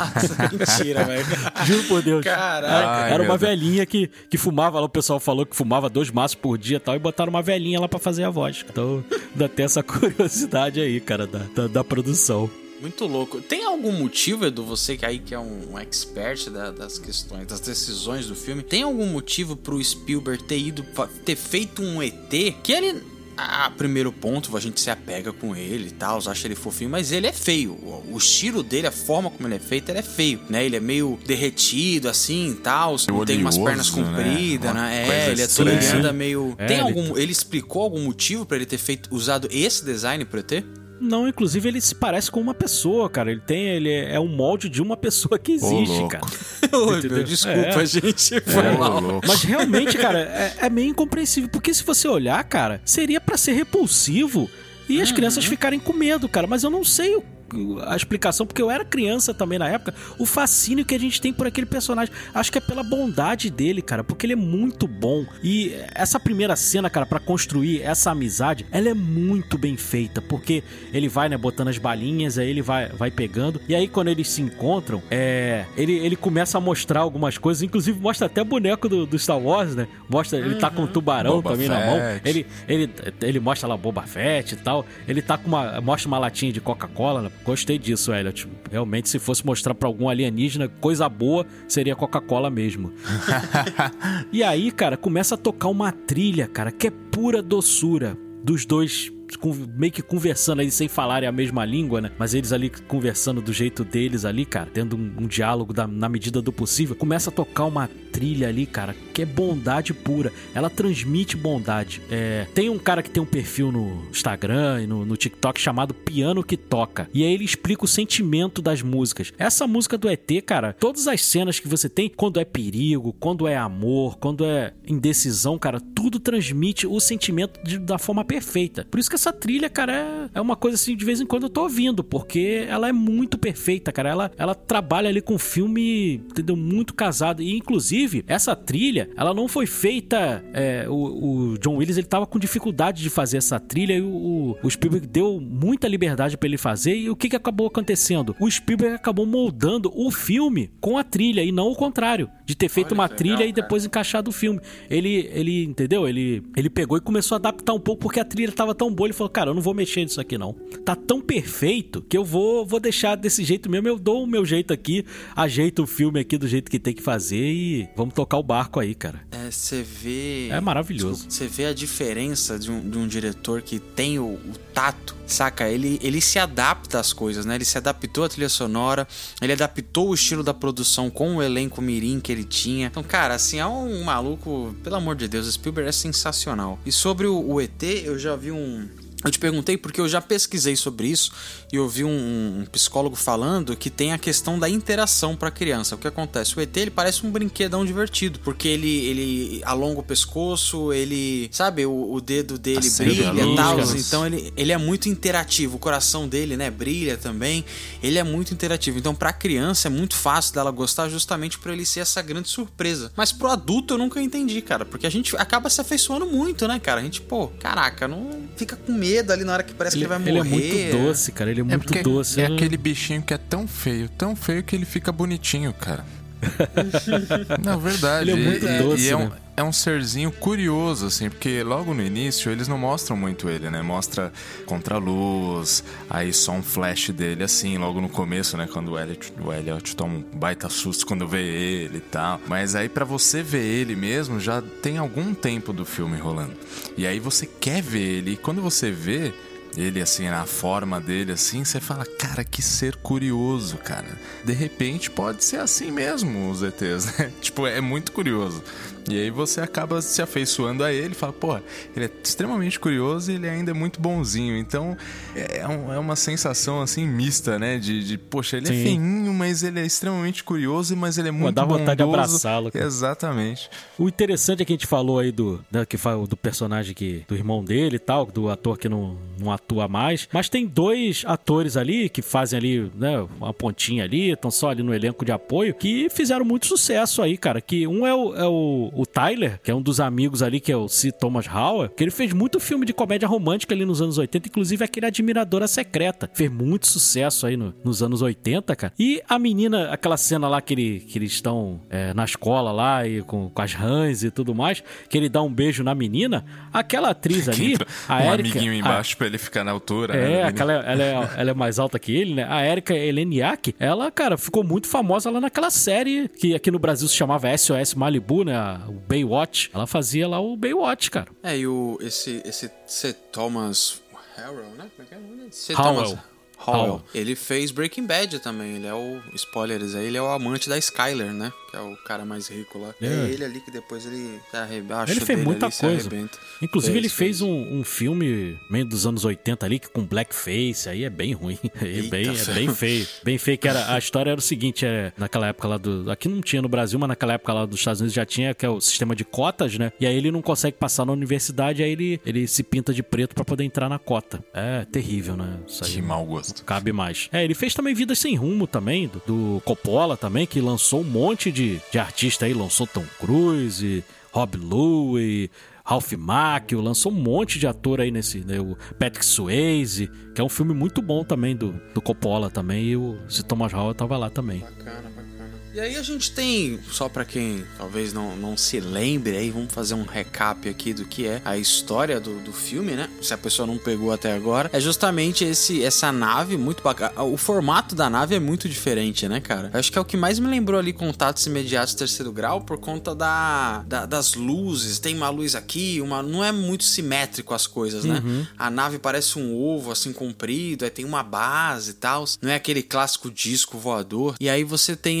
Mentira, velho. Juro por Deus. Caraca. Era, era uma velhinha que, que fumava lá, o pessoal falou que fumava dois maços por dia e tal, e botaram uma velhinha lá pra fazer a voz. Então, ainda tem essa curiosidade aí, cara, da, da, da produção. Muito louco. Tem algum motivo, Edu, você que aí que é um expert da- das questões, das decisões do filme, tem algum motivo pro Spielberg ter ido, ter feito um ET que ele. Ah, primeiro ponto, a gente se apega com ele e tal, acha ele fofinho, mas ele é feio. O, estilo dele, a forma como ele é feito, ele é feio, né? Ele é meio derretido assim e tal, não tem umas pernas né? compridas, né? coisa É, ele é todo, ele estranha. anda meio. É, tem algum. Ele explicou algum motivo pra ele ter feito, usado esse design pro ET? Não, inclusive ele se parece com uma pessoa, cara. Ele tem, ele é um molde de uma pessoa que Ô, existe, louco. cara. Entendeu? meu, desculpa, É. gente. Foi Ô, mal. Mas realmente, cara, é, é meio incompreensível. Porque se você olhar, cara, seria pra ser repulsivo e as crianças ficarem com medo, cara. Mas eu não sei o- a explicação, porque eu era criança também na época, o fascínio que a gente tem por aquele personagem. Acho que é pela bondade dele, cara, porque ele é muito bom. E essa primeira cena, cara, pra construir essa amizade, ela é muito bem feita, porque ele vai, né, botando as balinhas, aí ele vai, vai pegando, e aí quando eles se encontram, é, ele, ele começa a mostrar algumas coisas, inclusive mostra até boneco do, do Star Wars, né? Mostra, ele tá com um tubarão Boba também na mão. Fett. Ele, ele, ele mostra lá Boba Fett e tal. Ele tá com uma. Mostra uma latinha de Coca-Cola. Gostei disso, Elliot. Realmente, se fosse mostrar pra algum alienígena coisa boa, seria Coca-Cola mesmo. e aí, cara, começa a tocar uma trilha, cara, que é pura doçura dos dois. Meio que conversando ali sem falarem a mesma língua, né? Mas eles ali conversando do jeito deles ali, cara, tendo um, um diálogo da- na medida do possível. Começa a tocar uma trilha ali, cara, que é bondade pura. Ela transmite bondade. É, tem um cara que tem um perfil no Instagram e no, no TikTok chamado Piano que Toca. E aí ele explica o sentimento das músicas. Essa música do ET, cara, todas as cenas que você tem, quando é perigo, quando é amor, quando é indecisão, cara, tudo transmite o sentimento de- da forma perfeita. Por isso que essa trilha, cara, é, é uma coisa assim, de vez em quando eu tô ouvindo, porque ela é muito perfeita, cara. Ela, ela trabalha ali com filme, entendeu? Muito casado. E, inclusive, essa trilha, ela não foi feita. é, o, o John Williams, ele tava com dificuldade de fazer essa trilha e o, o Spielberg deu muita liberdade pra ele fazer. E o que, que acabou acontecendo? O Spielberg acabou moldando o filme com a trilha e não o contrário, de ter feito Olha uma que trilha legal, e depois encaixado o filme. Ele, ele, entendeu? Ele, ele pegou e começou a adaptar um pouco porque a trilha tava tão boa. Ele falou, cara, eu não vou mexer nisso aqui não. Tá tão perfeito que eu vou, vou deixar desse jeito mesmo. Eu dou o meu jeito aqui, ajeito o filme aqui do jeito que tem que fazer e vamos tocar o barco aí, cara. É, você vê. É maravilhoso. Você vê a diferença de um, de um diretor que tem o, o tato, saca? Ele, ele se adapta às coisas, né? Ele se adaptou à trilha sonora, ele adaptou o estilo da produção com o elenco mirim que ele tinha. Então, cara, assim, é um maluco, pelo amor de Deus, o Spielberg é sensacional. E sobre o, o ET, eu já vi um. Eu te perguntei porque eu já pesquisei sobre isso e eu vi um, um psicólogo falando que tem a questão da interação para criança. O que acontece? O ET ele parece um brinquedão divertido, porque ele, ele alonga o pescoço, ele, sabe, o, o dedo dele a brilha e tal. Então ele, ele é muito interativo. O coração dele, né, brilha também. Ele é muito interativo. Então pra criança é muito fácil dela gostar justamente por ele ser essa grande surpresa. Mas pro adulto eu nunca entendi, cara, porque a gente acaba se afeiçoando muito, né, cara? A gente, pô, caraca, não fica com medo ali na hora que parece Ele, que ele vai ele morrer. é muito doce, cara. Ele é É muito doce. é não- aquele bichinho que é tão feio, tão feio que ele fica bonitinho, cara. Na verdade. Ele é muito e, doce, e é, um, né? é um serzinho curioso, assim, porque logo no início eles não mostram muito ele, né? Mostra contra a luz, aí só um flash dele, assim, logo no começo, né? Quando o Elliot, o Elliot toma um baita susto quando vê ele e tal. Mas aí pra você ver ele mesmo, já tem algum tempo do filme rolando. E aí você quer ver ele, e quando você vê ele assim na forma dele assim, você fala, cara, que ser curioso, cara. De repente pode ser assim mesmo os ETs, né? tipo, é muito curioso. E aí você acaba se afeiçoando a ele, fala, pô, ele é extremamente curioso e ele ainda é muito bonzinho. Então é, um- é uma sensação assim mista, né? De, de poxa, ele é Sim. feinho, mas ele é extremamente curioso, mas ele é muito dá vontade de bondoso. abraçá-lo, cara. Exatamente. O interessante é que a gente falou aí do, né, que fala do personagem que, do irmão dele e tal, do ator que não, não, atua mais. Mas tem dois atores ali que fazem ali, né, uma pontinha ali, estão só ali no elenco de apoio, que fizeram muito sucesso aí, cara. Que um é o, é o, o Tyler, que é um dos amigos ali, que é o C. Thomas Howell, que ele fez muito filme de comédia romântica ali nos anos 80, inclusive aquele Admiradora Secreta. Fez muito sucesso aí no, nos anos 80, cara. E a menina, aquela cena lá que, ele, que eles estão é, na escola lá e com, com as rãs e tudo mais, que ele dá um beijo na menina, aquela atriz ali, a um Erika, amiguinho a- embaixo pra ele ficar na altura. é, né? aquela, ela, é, ela é mais alta que ele, né? A Erika Eleniak, ela, cara, ficou muito famosa lá naquela série que aqui no Brasil se chamava SOS Malibu, né? A- O Baywatch. Ela fazia lá o Baywatch, cara. É, e o, esse, esse C. Thomas Harrell, né? Como é que é? C. Howell. Thomas Howell. Howell. Ele fez Breaking Bad também. Ele é o. Spoilers aí, ele é o amante da Skyler, né? Que é o cara mais rico lá. É, É. ele ali que depois ele se arrebaixa. Ele fez muita ali, coisa. arrebenta. Inclusive, ele fez fez. um, um filme meio dos anos 80 ali, que com blackface, aí é bem ruim. É, Eita, bem, é bem feio. Bem feio, que era, a história era o seguinte, é, naquela época lá do... Aqui não tinha no Brasil, mas naquela época lá dos Estados Unidos já tinha, que é o sistema de cotas, né? E aí ele não consegue passar na universidade, aí ele, ele se pinta de preto pra poder entrar na cota. É terrível, né? Isso aí Que mau gosto. Cabe mais. É, ele fez também Vidas Sem Rumo também, do, do Coppola também, que lançou um monte de, de artista aí, lançou Tom Cruise, Rob Louie, Ralph Macchio, lançou um monte de ator aí nesse, né, o Patrick Swayze, que é um filme muito bom também do, do Coppola também, e o se Thomas Howell tava lá também. Bacana. E aí a gente tem, só pra quem talvez não, não se lembre aí, vamos fazer um recap aqui do que é a história do, do filme, né? Se a pessoa não pegou até agora. É justamente esse essa nave muito bacana. O formato da nave é muito diferente, né, cara? Eu acho que é o que mais me lembrou ali contatos imediatos terceiro grau por conta da, da- das luzes. Tem uma luz aqui, uma não é muito simétrico as coisas, né? A nave parece um ovo assim comprido, aí tem uma base e tal. Não é aquele clássico disco voador. E aí você tem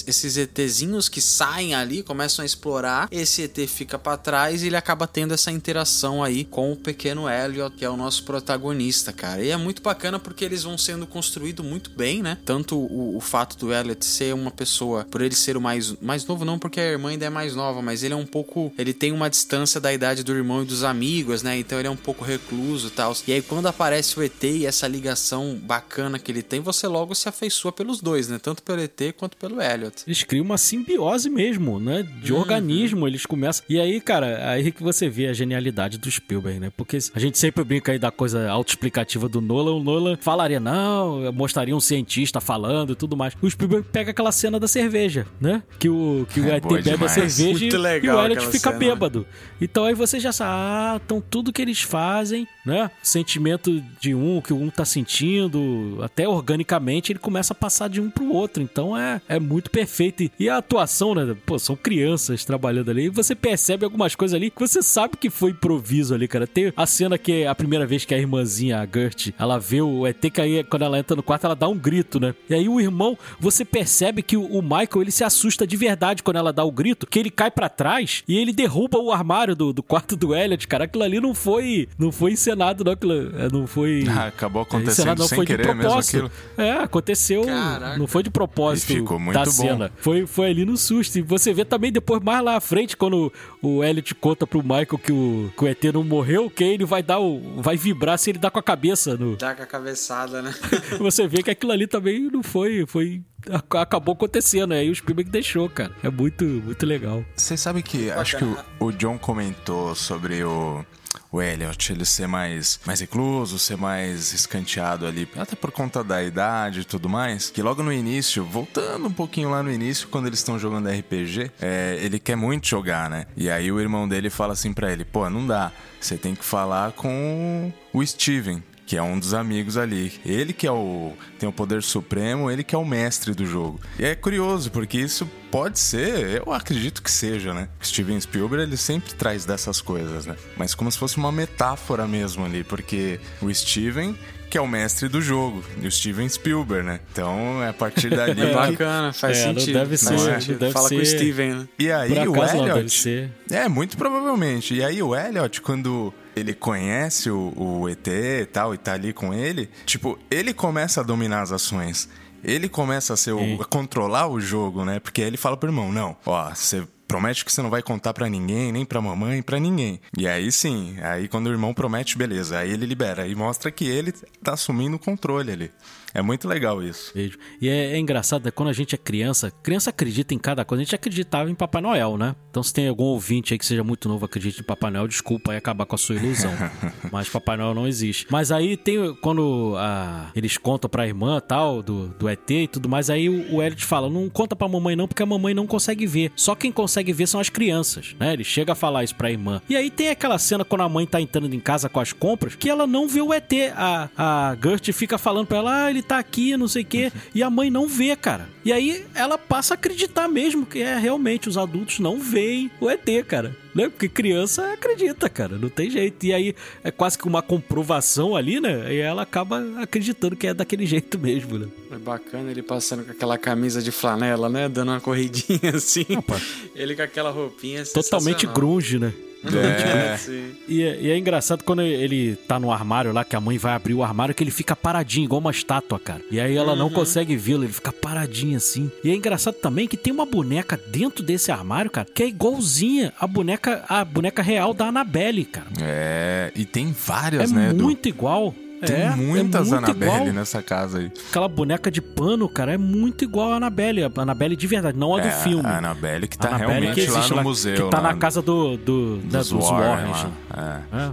esses esses ETzinhos que saem ali, começam a explorar. Esse ET fica pra trás e ele acaba tendo essa interação aí com o pequeno Elliot, que é o nosso protagonista, cara. E é muito bacana porque eles vão sendo construídos muito bem, né? Tanto o, o fato do Elliot ser uma pessoa, por ele ser o mais, mais novo, não porque a irmã ainda é mais nova, mas ele é um pouco. Ele tem uma distância da idade do irmão e dos amigos, né? Então ele é um pouco recluso e tal. E aí quando aparece o ET e essa ligação bacana que ele tem, você logo se afeiçoa pelos dois, né? Tanto pelo ET quanto pelo Elliot. Eles criam uma simbiose mesmo, né? De organismo, eles começam. E aí, cara, aí que você vê a genialidade do Spielberg, né? Porque a gente sempre brinca aí da coisa autoexplicativa do Nolan. O Nolan falaria, não, mostraria um cientista falando e tudo mais. O Spielberg pega aquela cena da cerveja, né? Que o, que o É bebe a demais. cerveja Muito e, e o Elliot fica cena, bêbado. Então aí você já sabe, ah, então tudo que eles fazem, né? Sentimento de um, que o um tá sentindo, até organicamente, ele começa a passar de um pro outro. Então é, é muito perfeito. E, a atuação, né? Pô, são crianças trabalhando ali. E você percebe algumas coisas ali que você sabe que foi improviso ali, cara. Tem a cena que é a primeira vez que a irmãzinha, a Gert, ela vê o ET cair, quando ela entra no quarto, ela dá um grito, né? E aí o irmão, você percebe que o Michael, ele se assusta de verdade quando ela dá o grito, que ele cai pra trás e ele derruba o armário do, do quarto do Elliot, cara. Aquilo ali não foi, não foi encenado, não. Aquilo, é, não foi... Ah, acabou encenado, acontecendo não, sem foi de querer mesmo propósito. aquilo. É, aconteceu. Caraca. Não foi de propósito E ficou muito bom. Cena. Foi, foi ali no susto. E você vê também depois, mais lá à frente, quando o Elliot conta pro Michael que o, que o ET não morreu, que ele vai dar o. vai vibrar se ele dá com a cabeça. No, Dá com a cabeçada, né? você vê que aquilo ali também não foi. foi ac- acabou acontecendo. Aí o Spielberg deixou, cara. É muito, muito legal. Você sabe que acho que o, o John comentou sobre o, o Elliot, ele ser mais, mais recluso, ser mais escanteado ali, até por conta da idade e tudo mais, que logo no início, voltando um pouquinho lá no início, quando eles estão jogando RPG, é, ele quer muito jogar, né? E aí o irmão dele fala assim pra ele, pô, não dá, você tem que falar com o Steven, que é um dos amigos ali. Ele que é o tem o poder supremo, ele que é o mestre do jogo. E é curioso porque isso pode ser, eu acredito que seja, né? Steven Spielberg ele sempre traz dessas coisas, né? Mas como se fosse uma metáfora mesmo ali, porque o Steven que é o mestre do jogo, e o Steven Spielberg, né? Então é a partir dali É bacana, faz É, não sentido. deve ser, sentido. deve Fala com o ser- Steven, né? E aí Por o não, Elliot. deve ser. É, muito provavelmente. E aí o Elliot, quando ele conhece o, o ET e tal, e tá ali com ele, tipo, ele começa a dominar as ações. ele começa a ser o, a controlar o jogo, né? Porque aí ele fala pro irmão, não, ó, você promete que você não vai contar para ninguém, nem pra mamãe, para ninguém. E aí sim, aí quando o irmão promete, beleza, aí ele libera e mostra que ele tá assumindo o controle ali. É muito legal isso. Vejo. E é, é engraçado, né? quando a gente é criança, criança acredita em cada coisa. A gente acreditava em Papai Noel, né? Então se tem algum ouvinte aí que seja muito novo acredite em Papai Noel, desculpa aí acabar com a sua ilusão. Mas Papai Noel não existe. Mas aí tem quando a, eles contam pra irmã tal, do, do ET e tudo mais, aí o, o Elliot fala: não conta pra mamãe não, porque a mamãe não consegue ver. Só quem consegue ver são as crianças, né? Ele chega a falar isso pra irmã. E aí tem aquela cena quando a mãe tá entrando em casa com as compras, que ela não vê o ET. A, a Gert fica falando pra ela: ah, ele tá aqui, não sei o quê. E a mãe não vê, cara. E aí ela passa a acreditar mesmo que é realmente os adultos não veem o ET, cara. Né? Porque criança acredita, cara, não tem jeito. E aí é quase que uma comprovação ali, né? E ela acaba acreditando que é daquele jeito mesmo, né? É bacana ele passando com aquela camisa de flanela, né? Dando uma corridinha assim. Opa. Ele com aquela roupinha Totalmente grunge, né? É. E, é, e, é engraçado quando ele tá no armário lá, que a mãe vai abrir o armário, que ele fica paradinho, igual uma estátua, cara. E aí ela uhum. não consegue vê-lo, ele fica paradinho assim. E é engraçado também que tem uma boneca dentro desse armário, cara, que é igualzinha a boneca, a boneca real da Annabelle, cara. É, e tem várias, é né? É muito igual. Tem é, muitas é Annabelle igual. nessa casa aí. Aquela boneca de pano, cara, é muito igual a Annabelle. A Annabelle de verdade, não a do é, filme. A Annabelle que tá Annabelle realmente que lá no museu. Que tá lá, na casa do, do, dos, da, dos Warren. Warren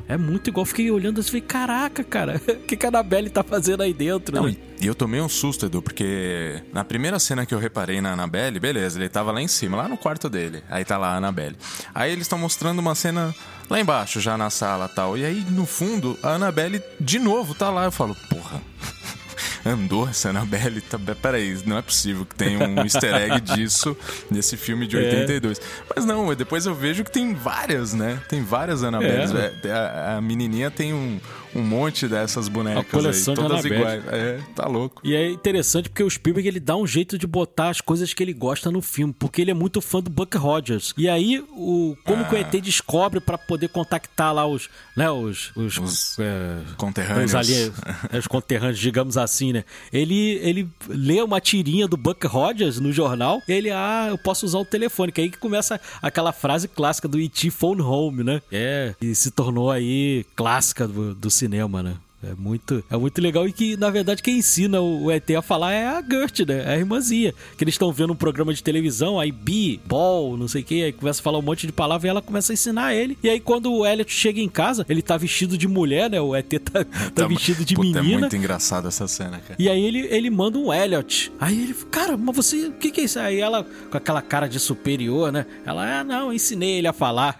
é. é. muito igual. Fiquei olhando assim e falei, caraca, cara, o que, que a Annabelle tá fazendo aí dentro? Não, né? E eu tomei um susto, Edu, porque na primeira cena que eu reparei na Annabelle, beleza, ele tava lá em cima, lá no quarto dele. Aí tá lá a Annabelle. Aí eles estão mostrando uma cena lá embaixo, já na sala tal. E aí, no fundo, a Annabelle de novo tá lá. Eu falo, porra. Andou essa Annabelle? Tá, peraí, não é possível que tenha um easter egg disso nesse filme de 82. É. Mas não, depois eu vejo que tem várias, né? Tem várias Annabelles. É. é a, a, menininha tem um, um monte dessas bonecas a coleção aí, todas iguais. É, tá louco. E é interessante porque o Spielberg ele dá um jeito de botar as coisas que ele gosta no filme, porque ele é muito fã do Buck Rogers. E aí, o como ah. que o ET descobre para poder contactar lá os, né, os, os, os é, conterrâneos. Os, ali, os conterrâneos, digamos assim, né? Ele, ele lê uma tirinha do Buck Rogers no jornal, ele, ah, eu posso usar o telefone, que aí que começa aquela frase clássica do E.T. Phone Home, né? É, e se tornou aí clássica do, do cinema, né? É muito, é muito legal e que, na verdade, quem ensina o ET a falar é a Gert, né? É a irmãzinha. Que eles estão vendo um programa de televisão, aí bi, ball, não sei o que, aí começa a falar um monte de palavras e ela começa a ensinar ele. E aí, quando o Elliot chega em casa, ele tá vestido de mulher, né? O ET tá, tá, tá vestido de puta, menina. É muito engraçado essa cena, cara. E aí ele, ele manda um Elliot. Aí ele, cara, mas você, o que, que é isso? Aí ela, com aquela cara de superior, né? Ela, ah, não, ensinei ele a falar.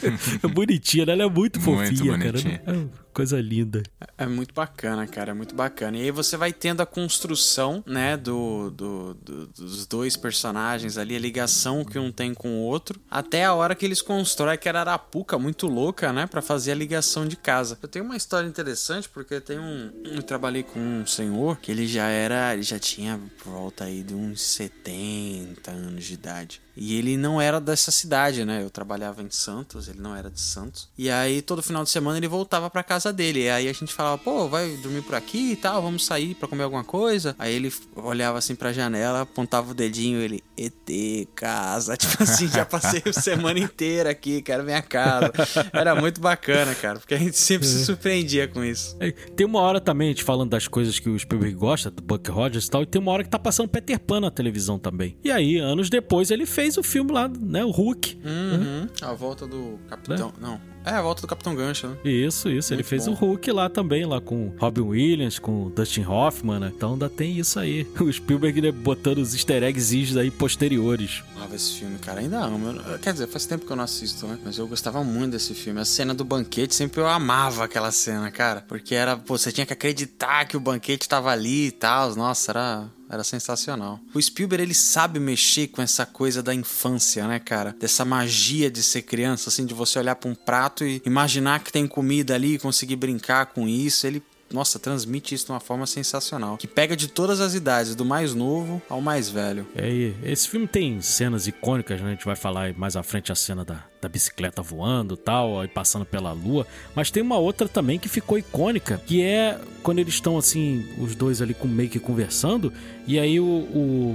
bonitinha, né? Ela é muito fofinha, muito cara. É coisa linda. É muito bacana, cara, é muito bacana. E aí você vai tendo a construção, né, do, do, do, dos dois personagens ali, a ligação que um tem com o outro, até a hora que eles constroem aquela arapuca muito louca, né, para fazer a ligação de casa. Eu tenho uma história interessante porque tem um, eu trabalhei com um senhor que ele já era, ele já tinha por volta aí de uns 70 anos de idade. E ele não era dessa cidade, né? Eu trabalhava em Santos, ele não era de Santos. E aí todo final de semana ele voltava para casa dele. E aí a gente falava, pô, vai dormir por aqui e tal, vamos sair para comer alguma coisa. Aí ele olhava assim pra janela, apontava o dedinho, ele, ET, casa. Tipo assim, já passei a semana inteira aqui, quero minha casa. Era muito bacana, cara, porque a gente sempre se surpreendia com isso. É, tem uma hora também, a gente falando das coisas que o Spielberg gosta, do Buck Rogers e tal, e tem uma hora que tá passando Peter Pan na televisão também. E aí, anos depois, ele fez fez o filme lá, né? O Hulk. Uhum. Né? A volta do Capitão. Né? Não. É, a volta do Capitão Gancho, né? Isso, isso. Muito ele fez bom. o Hulk lá também, lá com Robin Williams, com Dustin Hoffman, né? Então ainda tem isso aí. O Spielberg né, botando os easter eggs aí posteriores. Amava esse filme, cara. Ainda amo. Quer dizer, faz tempo que eu não assisto, né? Mas eu gostava muito desse filme. A cena do banquete, sempre eu amava aquela cena, cara. Porque era, pô, você tinha que acreditar que o banquete tava ali e tal. Nossa, era era sensacional. O Spielberg, ele sabe mexer com essa coisa da infância, né, cara? Dessa magia de ser criança, assim, de você olhar para um prato e imaginar que tem comida ali e conseguir brincar com isso. Ele nossa, transmite isso de uma forma sensacional. Que pega de todas as idades, do mais novo ao mais velho. É, esse filme tem cenas icônicas, né? A gente vai falar mais à frente a cena da, da bicicleta voando tal, aí passando pela lua. Mas tem uma outra também que ficou icônica, que é quando eles estão assim, os dois ali com meio que conversando, e aí o,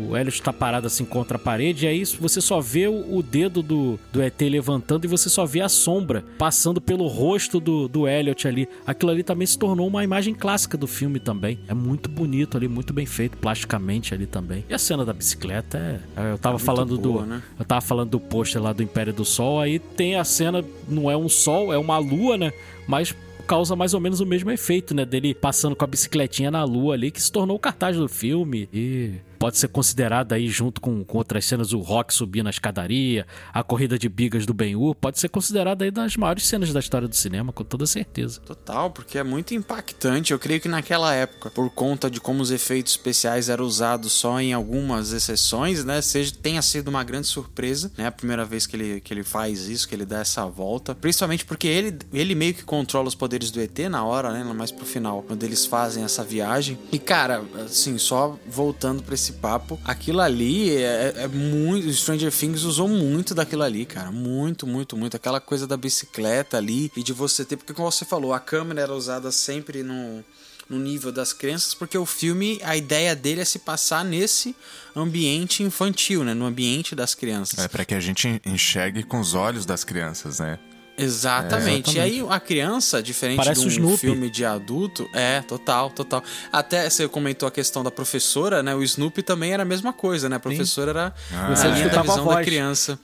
o Elliot tá parado assim contra a parede, e aí você só vê o, o dedo do, do ET levantando e você só vê a sombra passando pelo rosto do, do Elliot ali. Aquilo ali também se tornou uma imagem clássica do filme também. É muito bonito ali, muito bem feito plasticamente ali também. E a cena da bicicleta é. Eu tava É falando boa, do. né? Eu tava falando do pôster lá do Império do Sol, aí tem a cena, não é um sol, é uma lua, né? Mas causa mais ou menos o mesmo efeito, né? Dele passando com a bicicletinha na lua ali, que se tornou o cartaz do filme. E pode ser considerada aí, junto com, com outras cenas, o rock subir na escadaria, a corrida de bigas do Ben-Hur, pode ser considerada aí das maiores cenas da história do cinema, com toda certeza. Total, porque é muito impactante. Eu creio que naquela época, por conta de como os efeitos especiais eram usados só em algumas exceções, né? Seja, tenha sido uma grande surpresa, né? A primeira vez que ele, que ele faz isso, que ele dá essa volta. Principalmente porque ele, ele meio que controla os poderes do ET na hora, né? Mais pro final, quando eles fazem essa viagem. E, cara, assim, só voltando pra esse papo, aquilo ali é, é muito. Stranger Things usou muito daquilo ali, cara. Muito, muito, muito. Aquela coisa da bicicleta ali e de você ter. Porque, como você falou, a câmera era usada sempre no no nível das crianças, porque o filme, a ideia dele é se passar nesse ambiente infantil, né? No ambiente das crianças. É para que a gente enxergue com os olhos das crianças, né? Exatamente. E aí a criança, diferente Parece de um Snoopy. filme de adulto, é, total, total. Até você comentou a questão da professora, né? O Snoopy também era a mesma coisa, né? A professora era Ah, a linha da visão da criança.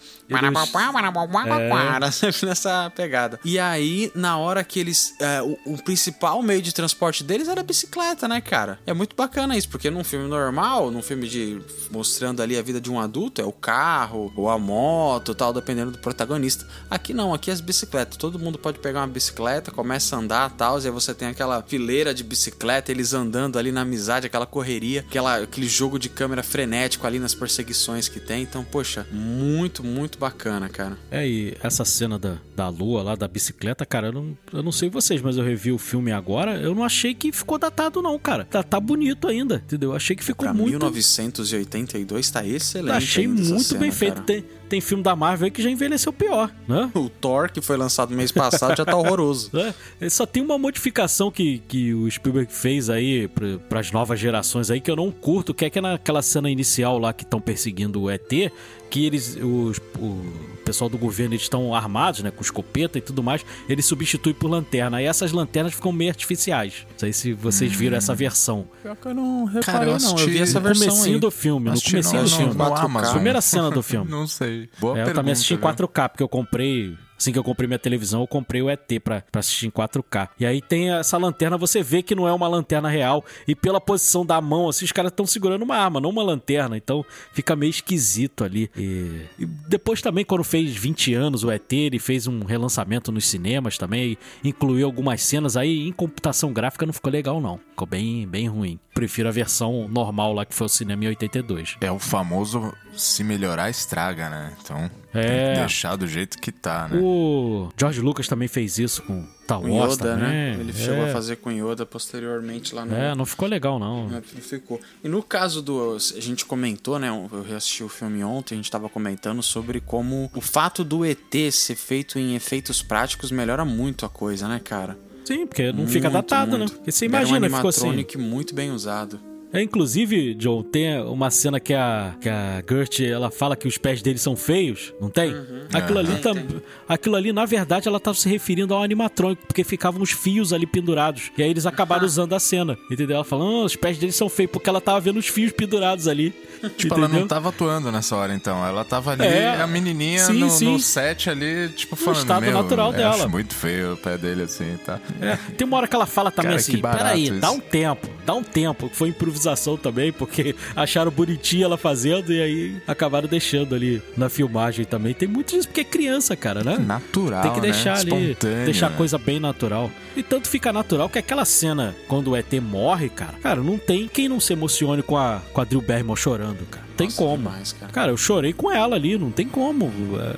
Era sempre nessa pegada. E aí, na hora que eles. é, o, o principal meio de transporte deles era a bicicleta, né, cara? É muito bacana isso, porque num filme normal, num filme de. mostrando ali a vida de um adulto, é o carro, ou a moto, tal, dependendo do protagonista. Aqui não, aqui é as bicicletas. Todo mundo pode pegar uma bicicleta, começa a andar tal, e aí você tem aquela fileira de bicicleta, eles andando ali na amizade, aquela correria, aquela, aquele jogo de câmera frenético ali nas perseguições que tem. Então, poxa, muito, muito bacana, cara. É, e essa cena da, da lua lá, da bicicleta, cara, eu não, eu não sei vocês, mas eu revi o filme agora, eu não achei que ficou datado, não, cara. Tá, tá bonito ainda, entendeu? Eu achei que ficou Pra muito. 1982 tá excelente. achei muito cena, bem feito. cara. Tem, tem filme da Marvel aí que já envelheceu pior, né? O Thor, que foi lançado mês passado, já tá horroroso. É, só tem uma modificação que, que o Spielberg fez aí para as novas gerações aí que eu não curto, que é que naquela cena inicial lá que estão perseguindo o ET, que eles, os, o pessoal do governo, eles estão armados, né, com escopeta e tudo mais, ele substitui por lanterna. Aí essas lanternas ficam meio artificiais. Não sei se vocês viram essa versão. Pior que eu não reparei, Cara, eu não. Eu assisti vi essa No versão comecinho aí. do filme, no Assisti comecinho no- do no filme. no 4K. Amazon. Primeira cena do filme. Não sei. Boa É, eu pergunta, também assisti em viu? 4K, porque eu comprei. Assim que eu comprei minha televisão, eu comprei o ET pra, pra assistir em 4K. E aí tem essa lanterna, você vê que não é uma lanterna real. E pela posição da mão, assim, os caras estão segurando uma arma, não uma lanterna. Então fica meio esquisito ali. E, e depois também, quando fez 20 anos o ET, ele fez um relançamento nos cinemas também. Incluiu algumas cenas aí. Em computação gráfica não ficou legal, não. Ficou bem, bem ruim. Prefiro a versão normal lá que foi o cinema em 82. É o famoso se melhorar estraga, né? Então tem É. que deixar do jeito que tá, né? O George Lucas também fez isso com Star Wars Yoda, também. né? Ele chegou é. a fazer com Yoda posteriormente lá no. É, não ficou legal, não. Não ficou. E no caso do. A gente comentou, né? Eu reassisti o filme ontem, a gente tava comentando sobre como o fato do ET ser feito em efeitos práticos melhora muito a coisa, né, cara? Sim, porque não fica Muito, datado, muito. né? Porque você Era um imagina, ficou assim. muito bem usado. É, inclusive, John, tem uma cena que a, que a Gert, ela fala que os pés dele são feios, não tem? Aquilo ali Uhum. Tem, tam- tem. aquilo ali, na verdade, ela tava se referindo ao animatrônico, porque ficavam uns fios ali pendurados. E aí eles acabaram usando a cena, entendeu? Ela falando, ah, os pés dele são feios, porque ela tava vendo os fios pendurados ali. Tipo, entendeu? ela não tava atuando nessa hora, então. Ela tava ali, É. a menininha Sim, no, sim. no set ali, tipo, falando, estado meu, natural dela." acho muito feio o pé dele assim, tá? É, tem uma hora que ela fala também Cara, assim: peraí, isso." dá um tempo, dá um tempo. Foi improvisação também, porque acharam bonitinha ela fazendo e aí acabaram deixando ali na filmagem também. Tem muito disso, porque é criança, cara, né? Natural, Tem que deixar né? ali, deixar a né? coisa bem natural. E tanto fica natural que aquela cena, quando o ET morre, cara, cara, não tem quem não se emocione com a, com a Drew Barrymore chorando, cara. Tem Nossa, como. demais, cara. Cara, eu chorei com ela ali, não tem como.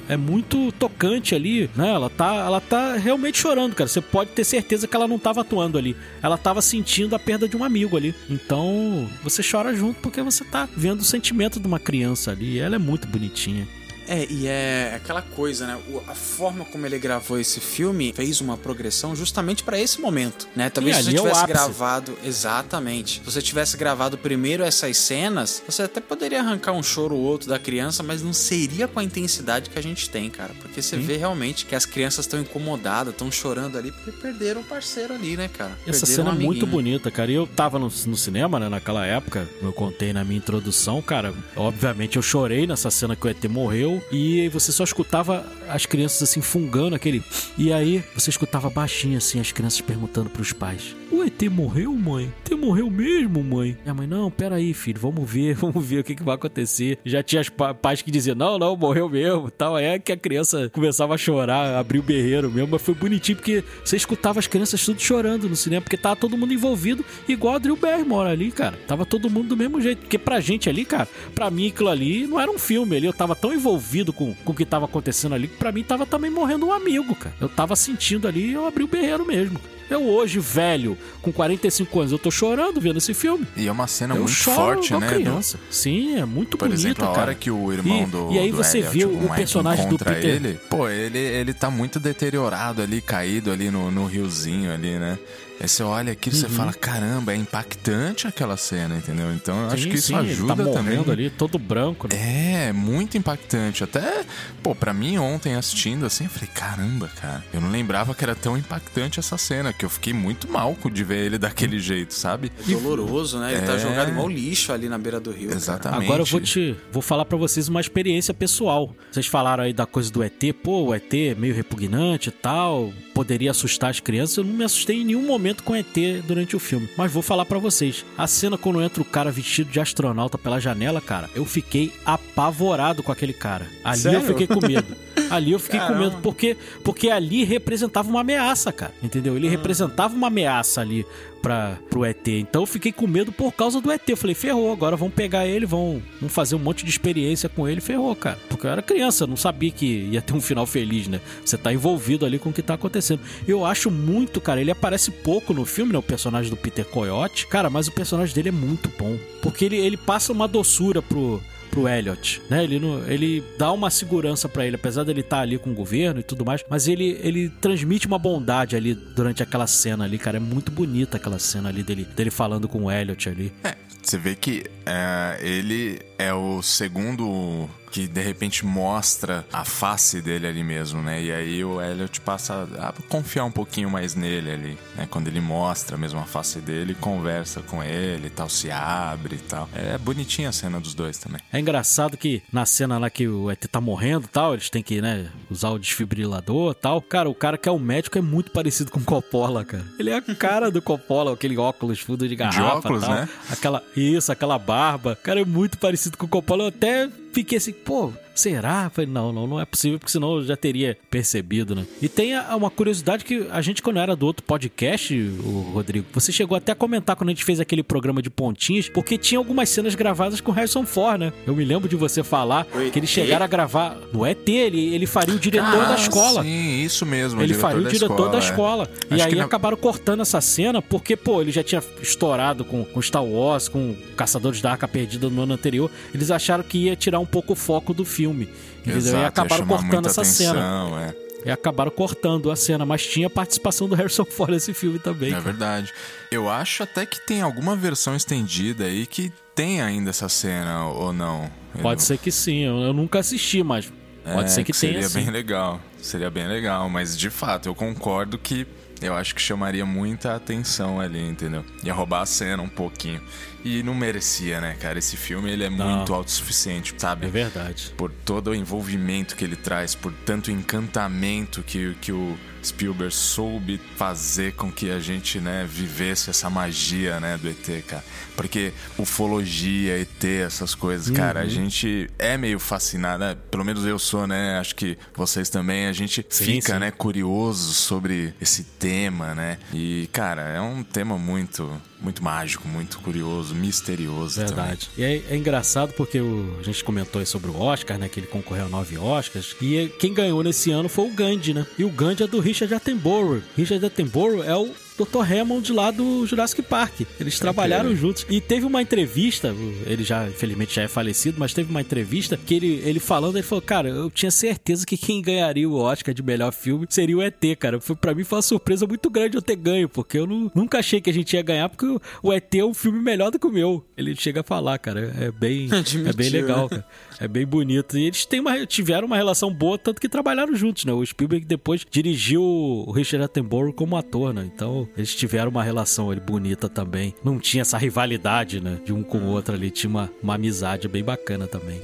É, é muito tocante ali, né? Ela tá, ela tá realmente chorando, cara. Você pode ter certeza que ela não tava atuando ali. Ela tava sentindo a perda de um amigo ali. Então, você chora junto porque você tá vendo o sentimento de uma criança ali. Ela é muito bonitinha. É, e é aquela coisa, né? A forma como ele gravou esse filme fez uma progressão justamente pra esse momento, né? Talvez se você é tivesse gravado exatamente, se você tivesse gravado primeiro essas cenas, você até poderia arrancar um choro ou outro da criança, mas não seria com a intensidade que a gente tem, cara, porque você vê realmente que as crianças estão incomodadas, estão chorando ali porque perderam o parceiro ali, né, cara? Essa Perderam cena é muito bonita, cara. E eu tava no, no cinema, né, naquela época, como eu contei na minha introdução, cara. Obviamente eu chorei nessa cena que o ET morreu. E você só escutava as crianças assim fungando aquele. E aí você escutava baixinho assim as crianças perguntando pros pais: O ET morreu, mãe? ET morreu mesmo, mãe? E a mãe: Não, peraí, filho, vamos ver, vamos ver o que, que vai acontecer. Já tinha as pa- pais que diziam: Não, não, morreu mesmo. Tal. É que a criança começava a chorar, abrir o berreiro mesmo. Mas foi bonitinho porque você escutava as crianças tudo chorando no cinema, porque tava todo mundo envolvido, igual a Drew Barrymore ali, cara. Tava todo mundo do mesmo jeito. Porque pra gente ali, cara, pra mim aquilo ali não era um filme ali. Eu tava tão envolvido com, com o que tava acontecendo ali que pra mim tava também morrendo um amigo, cara. Eu tava sentindo ali e eu abri o berreiro mesmo. Eu hoje, velho, com 45 anos, eu tô chorando vendo esse filme. E é uma cena eu muito forte, né? do- criança. Sim, é muito Por bonita, exemplo, a cara. hora que o irmão E- do e aí do você Elliot, vê o Mike, personagem do Peter- ele, pô, ele, ele tá muito deteriorado ali, caído ali no, no riozinho ali, né? Aí você olha aquilo e você fala, caramba, é impactante aquela cena, entendeu? Então eu acho Sim, que isso sim, ele ajuda tá também. morrendo ali, todo branco, né? É, muito impactante. Até, pô, pra mim ontem assistindo assim, eu falei, caramba, cara. Eu não lembrava que era tão impactante essa cena, que eu fiquei muito mal de ver ele daquele jeito, sabe? É doloroso, né? Ele tá É. jogado igual lixo ali na beira do rio. cara. Exatamente. Agora eu vou te vou falar pra vocês uma experiência pessoal. Vocês falaram aí da coisa do ET, pô, o ET é meio repugnante e tal, poderia assustar as crianças. Eu não me assustei em nenhum momento com ET durante o filme, mas vou falar pra vocês. A cena quando entra o cara vestido de astronauta pela janela, cara, eu fiquei apavorado com aquele cara. Ali Sério? eu fiquei com medo. Ali eu fiquei com Caramba. medo porque porque ali representava uma ameaça, cara. Entendeu? Ele representava uma ameaça ali para pro ET. Então eu fiquei com medo por causa do ET. Eu falei, ferrou, agora vão pegar ele, vão, vão fazer um monte de experiência com ele, ferrou, cara. Porque eu era criança, não sabia que ia ter um final feliz, né? Você tá envolvido ali com o que tá acontecendo. Eu acho muito, cara, ele aparece pouco no filme, né? O personagem do Peter Coyote. Cara, mas o personagem dele é muito bom. Porque ele, ele passa uma doçura pro pro Elliot, né? Ele, não- ele dá uma segurança pra ele, apesar dele estar ali com o governo e tudo mais, mas ele, ele transmite uma bondade ali durante aquela cena ali, cara. É muito bonita aquela cena ali dele, dele falando com o Elliot ali. É, você vê que é, ele é o segundo que de repente mostra a face dele ali mesmo, né? E aí o Elliot passa a confiar um pouquinho mais nele ali, né? Quando ele mostra mesmo a face dele, conversa com ele e tal, se abre e tal. É bonitinha a cena dos dois também. É engraçado que na cena lá que o ET tá morrendo e tal, eles têm que, né, usar o desfibrilador e tal. Cara, o cara que é o médico é muito parecido com o Coppola, cara. Ele é a cara do Coppola, aquele óculos fundo de garrafa óculos, e tal. né? Aquela, isso, aquela barba. Cara, é muito parecido com o Coppola. Eu até fiquei assim, pô, será? Falei, não, não, não é possível, porque senão eu já teria percebido, né? E tem uma curiosidade que a gente, quando era do outro podcast, o Rodrigo, você chegou até a comentar quando a gente fez aquele programa de pontinhas, porque tinha algumas cenas gravadas com Harrison Ford, né? Eu me lembro de você falar que eles chegaram a gravar no ET, ele, ele faria o diretor da escola. Ah, Sim, isso mesmo. Ele diretor faria o da diretor da é. escola. E Acho aí na- acabaram cortando essa cena porque, pô, ele já tinha estourado com, com Star Wars, com Caçadores da Arca Perdida no ano anterior. Eles acharam que ia tirar um pouco o foco do filme. Exato, e acabaram cortando essa atenção, cena. É. E acabaram cortando a cena, mas tinha participação do Harrison Ford nesse filme também. É verdade. Eu acho até que tem alguma versão estendida aí que tem ainda essa cena ou não. Eu Pode não- ser que sim, eu, nunca assisti, mas pode É, ser que, tenha seria sim. bem legal. Seria bem legal, mas de fato eu concordo que eu acho que chamaria muita atenção ali, entendeu? Ia roubar a cena um pouquinho. E não merecia, né, cara? Esse filme ele é Não. muito autossuficiente, sabe? É verdade. por todo o envolvimento que ele traz, por tanto encantamento que, que o Spielberg soube fazer com que a gente, né, vivesse essa magia, né, do ET, cara. Porque ufologia, ET, essas coisas, cara, Uhum. a gente é meio fascinado, né? pelo menos eu sou, né, acho que vocês também, a gente Sim, fica, sim. né, curioso sobre esse tema, né? E, cara, é um tema muito, muito mágico, muito curioso, misterioso também. Verdade. E é, é engraçado porque o- a gente comentou sobre o Oscar, né? Que ele concorreu a nove Oscars. E quem ganhou nesse ano foi o Gandhi, né? E o Gandhi é do Richard Attenborough. Richard Attenborough é o Dr. Hammond lá do Jurassic Park. Eles trabalharam juntos. E teve uma entrevista, ele já, infelizmente, já é falecido, mas teve uma entrevista que ele, ele falando, ele falou, cara, eu tinha certeza que quem ganharia o Oscar de melhor filme seria o ET, cara. Foi, pra mim foi uma surpresa muito grande eu ter ganho, porque eu não, nunca achei que a gente ia ganhar, porque o, o ET é um filme melhor do que o meu. Ele chega a falar, cara. É bem, é bem legal, cara. É bem bonito. E eles têm uma, tiveram uma relação boa, tanto que trabalharam juntos, né? O Spielberg depois dirigiu o Richard Attenborough como ator, né? Então eles tiveram uma relação ali bonita também. Não tinha essa rivalidade, né? De um com o outro ali. Tinha uma, uma amizade bem bacana também.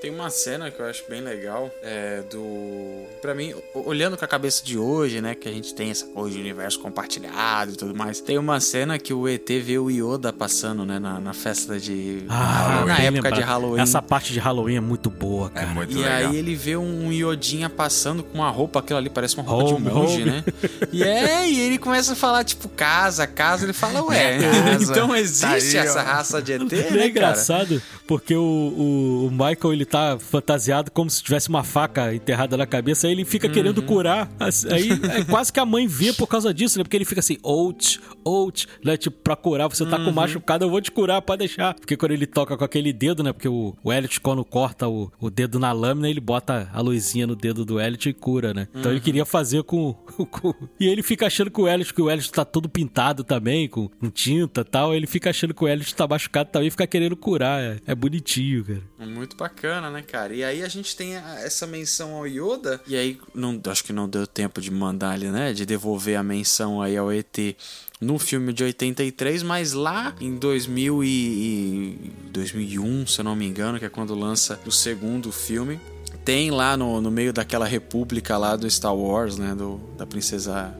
Tem uma cena que eu acho bem legal, é do. Pra mim, olhando com a cabeça de hoje, né, que a gente tem essa coisa de universo compartilhado e tudo mais. Tem uma cena que o ET vê o Yoda passando, né, na, na festa de. Ah, na época lembrado. de Halloween. Essa parte de Halloween é muito boa, É cara. muito E legal. aí ele vê um Iodinha passando com uma roupa, aquilo ali parece uma roupa Home, de monge, home. né? E é, e ele começa a falar, tipo, casa, casa. Ele fala, ué, casa. então Tá existe aí, essa ó. raça de ET, Não né, é cara? Porque o, o, o Michael ele tá fantasiado como se tivesse uma faca enterrada na cabeça, aí ele fica querendo curar. Aí é quase que a mãe vê por causa disso, né? Porque ele fica assim, out, out, né? Tipo, pra curar, você tá com machucado, eu vou te curar, pode deixar. Porque quando ele toca com aquele dedo, né? Porque o, o Elliot, quando corta o, o dedo na lâmina, ele bota a luzinha no dedo do Elliot e cura, né? Então ele queria fazer com, com- E ele fica achando que o Elliot, que o Elliot tá todo pintado também, com, com tinta e tal. Ele fica achando que o Elliot tá machucado também e fica querendo curar. É, é bonitinho, cara. Muito bacana, né, cara? E aí a gente tem essa menção ao Yoda. E aí, não, acho que não deu tempo de mandar ele, né? De devolver a menção aí ao ET no filme de 83, mas lá em 2000 e, e 2001, se eu não me engano, que é quando lança o segundo filme. Tem lá no, no meio daquela república lá do Star Wars, né? Do, da princesa.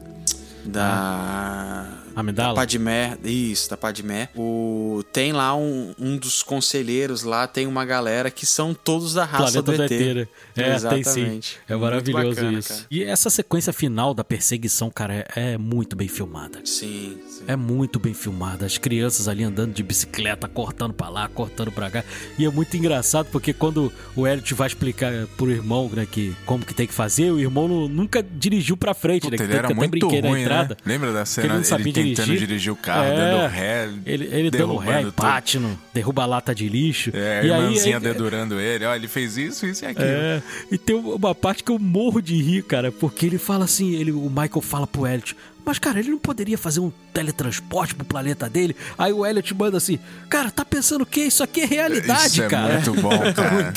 Da. Amidala? Da Padmé, isso, da Padmé. O, tem lá um, um dos conselheiros lá, tem uma galera que são todos da raça Planeta do do ET. ET. né? É, Exatamente. tem sim. É maravilhoso bacana, isso. cara. E essa sequência final da perseguição, cara, é, é muito bem filmada. Sim, sim. É muito bem filmada. As crianças ali andando de bicicleta, cortando pra lá, cortando pra cá. E é muito engraçado porque quando o Elliot vai explicar pro irmão, né, que como que tem que fazer, o irmão nu- nunca dirigiu pra frente, Puta, né? ele que era até muito ruim, na entrada. né? Lembra da ele cena não ele, sabia tentando dirigir. dirigir, o carro, É. dando ré, Ele, ele dando ré, derruba a lata de lixo. É, a e aí, irmãzinha é- dedurando ele. Ó, ele fez isso, isso e aquilo. É, e tem uma parte que eu morro de rir, cara, porque ele fala assim, ele, o Michael fala pro Elliot, mas cara, ele não poderia fazer um teletransporte pro planeta dele? Aí o Elliot manda assim, cara, tá pensando o quê? Isso aqui é realidade, isso é cara. muito bom, cara.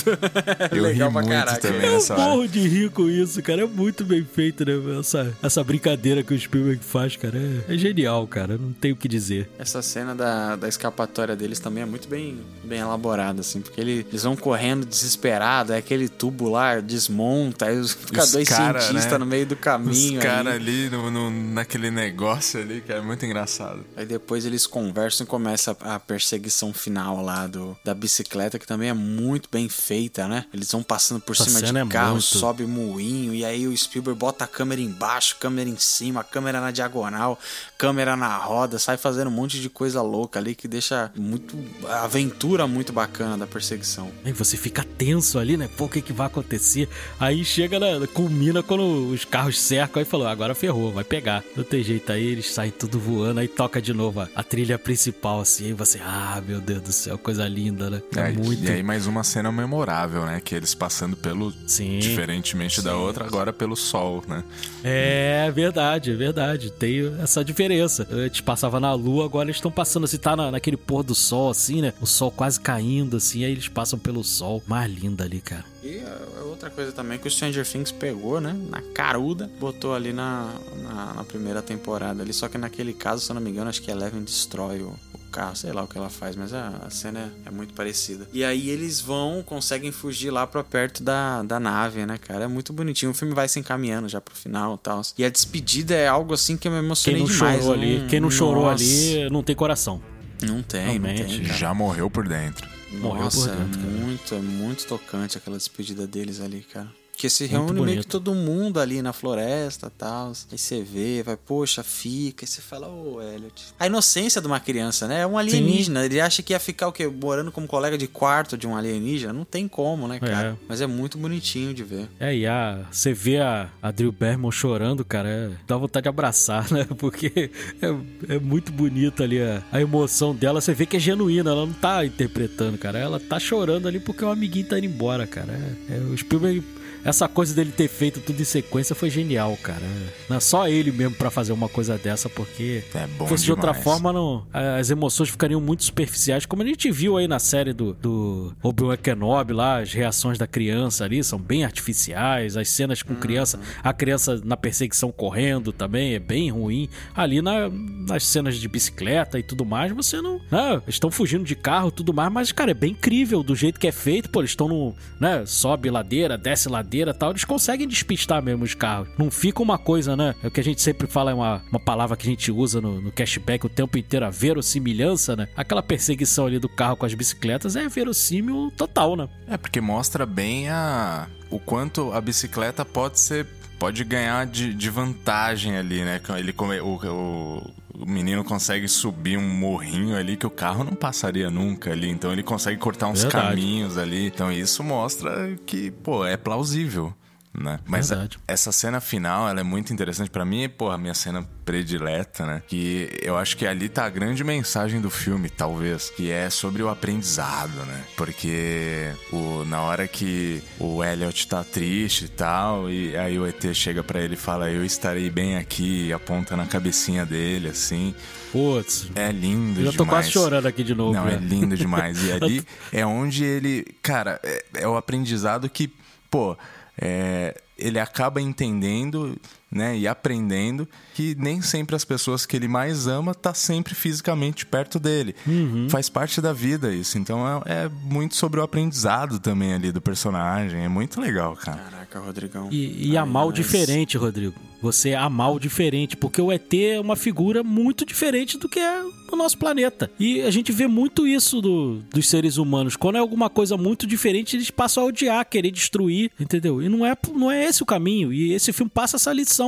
Eu ri Legal pra muito caraca. também Eu nessa hora. morro de rir com isso, cara. É muito bem feito, né? Essa, essa brincadeira que o Spielberg faz, cara. É, é genial, cara. Não tenho o que dizer. Essa cena da, da escapatória deles também é muito bem, bem elaborada, assim, porque ele- eles vão correndo desesperado, aí aquele tubo lá desmonta, aí os, fica Os dois cara, cientistas né? no meio do caminho. Os caras ali no, no- naquele negócio ali, que é muito engraçado. Aí depois eles conversam e começa a perseguição final lá do, da bicicleta, que também é muito bem feita, né? Eles vão passando por Essa cima de é carro, muito- sobe moinho, e aí o Spielberg bota a câmera embaixo, câmera em cima, câmera na diagonal, câmera na roda, sai fazendo um monte de coisa louca ali que deixa muito. a aventura muito bacana da perseguição. Aí você fica tenso ali, né? Pô, o que, que vai acontecer? Aí chega, na, culmina quando os carros cercam, aí falou, agora ferrou, vai pegar. Não tem jeito aí, eles saem tudo voando, aí toca de novo a, a trilha principal, assim, aí você, ah, meu Deus do céu, coisa linda, né? É, É, muito. E aí mais uma cena memorável, né? Que eles passando pelo... Sim. Diferentemente da Sim, outra, agora pelo sol, né? É verdade, é verdade. Tem essa diferença. Antes passava na lua, agora eles estão passando assim, tá na, naquele pôr do sol, assim, né? O sol quase caindo, assim, aí eles passam pelo sol. Mais linda ali, cara. E a a outra coisa também que o Stranger Things pegou, né? Na caruda, botou ali na, na, na primeira temporada ali. Só que naquele caso, se eu não me engano, acho que a Eleven destrói o, o carro, sei lá o que ela faz, mas a, a cena é, é muito parecida. E aí eles vão, conseguem fugir lá pra perto da, da nave, né, cara? É muito bonitinho. O filme vai se encaminhando já pro final e tal. E a despedida é algo assim que eu me Quem emocionei não demais. chorou ali, Hum, quem não chorou ali não tem coração. Não tem, não Realmente. tem. cara. Já morreu por dentro. Morreu Nossa, por dentro, cara. muito, é muito tocante aquela despedida deles ali, cara. Que se Muito reúne meio que todo mundo ali na floresta e tal. Aí você vê, vai, poxa, fica. Aí você fala, ô, Elliot. A inocência de uma criança, né? É um alienígena. Ele acha que ia ficar o quê? Morando como colega de quarto de um alienígena. Não tem como, né, cara? É. Mas é muito bonitinho de ver. É, e a, você vê a, a Drew Barrymore chorando, cara, é, dá vontade de abraçar, né? Porque é, é muito bonita ali a, a emoção dela. Você vê que é genuína, ela não tá interpretando, cara. Ela tá chorando ali porque o amiguinho tá indo embora, cara. É, é, o Spielberg, essa coisa dele ter feito tudo em sequência foi genial, cara. Não é só ele mesmo pra fazer uma coisa dessa, porque É bom se fosse de outra demais. forma, não, as emoções ficariam muito superficiais, como a gente viu aí na série do, do Obi-Wan Kenobi lá, as reações da criança ali são bem artificiais, as cenas com criança, a criança na perseguição correndo também é bem ruim. Ali na- nas cenas de bicicleta e tudo mais, você não. Né, estão fugindo de carro e tudo mais, mas, cara, é bem incrível do jeito que é feito, pô, eles estão no. né, sobe ladeira, desce ladeira tal, eles conseguem despistar mesmo os carros. Não fica uma coisa, né? É o que a gente sempre fala, é uma, uma palavra que a gente usa no, no cashback o tempo inteiro, a verossimilhança, né? Aquela perseguição ali do carro com as bicicletas é verossímil total, né? É, porque mostra bem a, o quanto a bicicleta pode ser. Pode ganhar de, de vantagem ali, né? Ele come, o, o, o menino consegue subir um morrinho ali que o carro não passaria nunca ali. Então ele consegue cortar uns Verdade. caminhos ali. Então isso mostra que, pô, é plausível. Né? Mas Verdade. essa cena final, ela é muito interessante pra mim, pô, a minha cena predileta, né? Que eu acho que ali tá a grande mensagem do filme, talvez, que é sobre o aprendizado, né? Porque o, na hora que o Elliot tá triste e tal, e aí o ET chega pra ele e fala: "Eu estarei bem aqui", e aponta na cabecinha dele assim. Putz. É lindo Eu já tô demais. quase chorando aqui de novo. Não, né? é lindo demais. E ali é onde ele. Cara, é, é o aprendizado que, pô, é, ele acaba entendendo, né, e aprendendo que nem sempre as pessoas que ele mais ama tá sempre fisicamente perto dele. Uhum. Faz parte da vida isso. Então é, é muito sobre o aprendizado também ali do personagem. É muito legal, cara. Caraca, Rodrigão. E, e Ai, amar o mas- diferente, Rodrigo. Você amar o diferente, porque o ET é uma figura muito diferente do que é o nosso planeta. E a gente vê muito isso do- dos seres humanos. Quando é alguma coisa muito diferente, eles passam a odiar, querer destruir, entendeu? E não é, não é esse o caminho. E esse filme passa essa lição.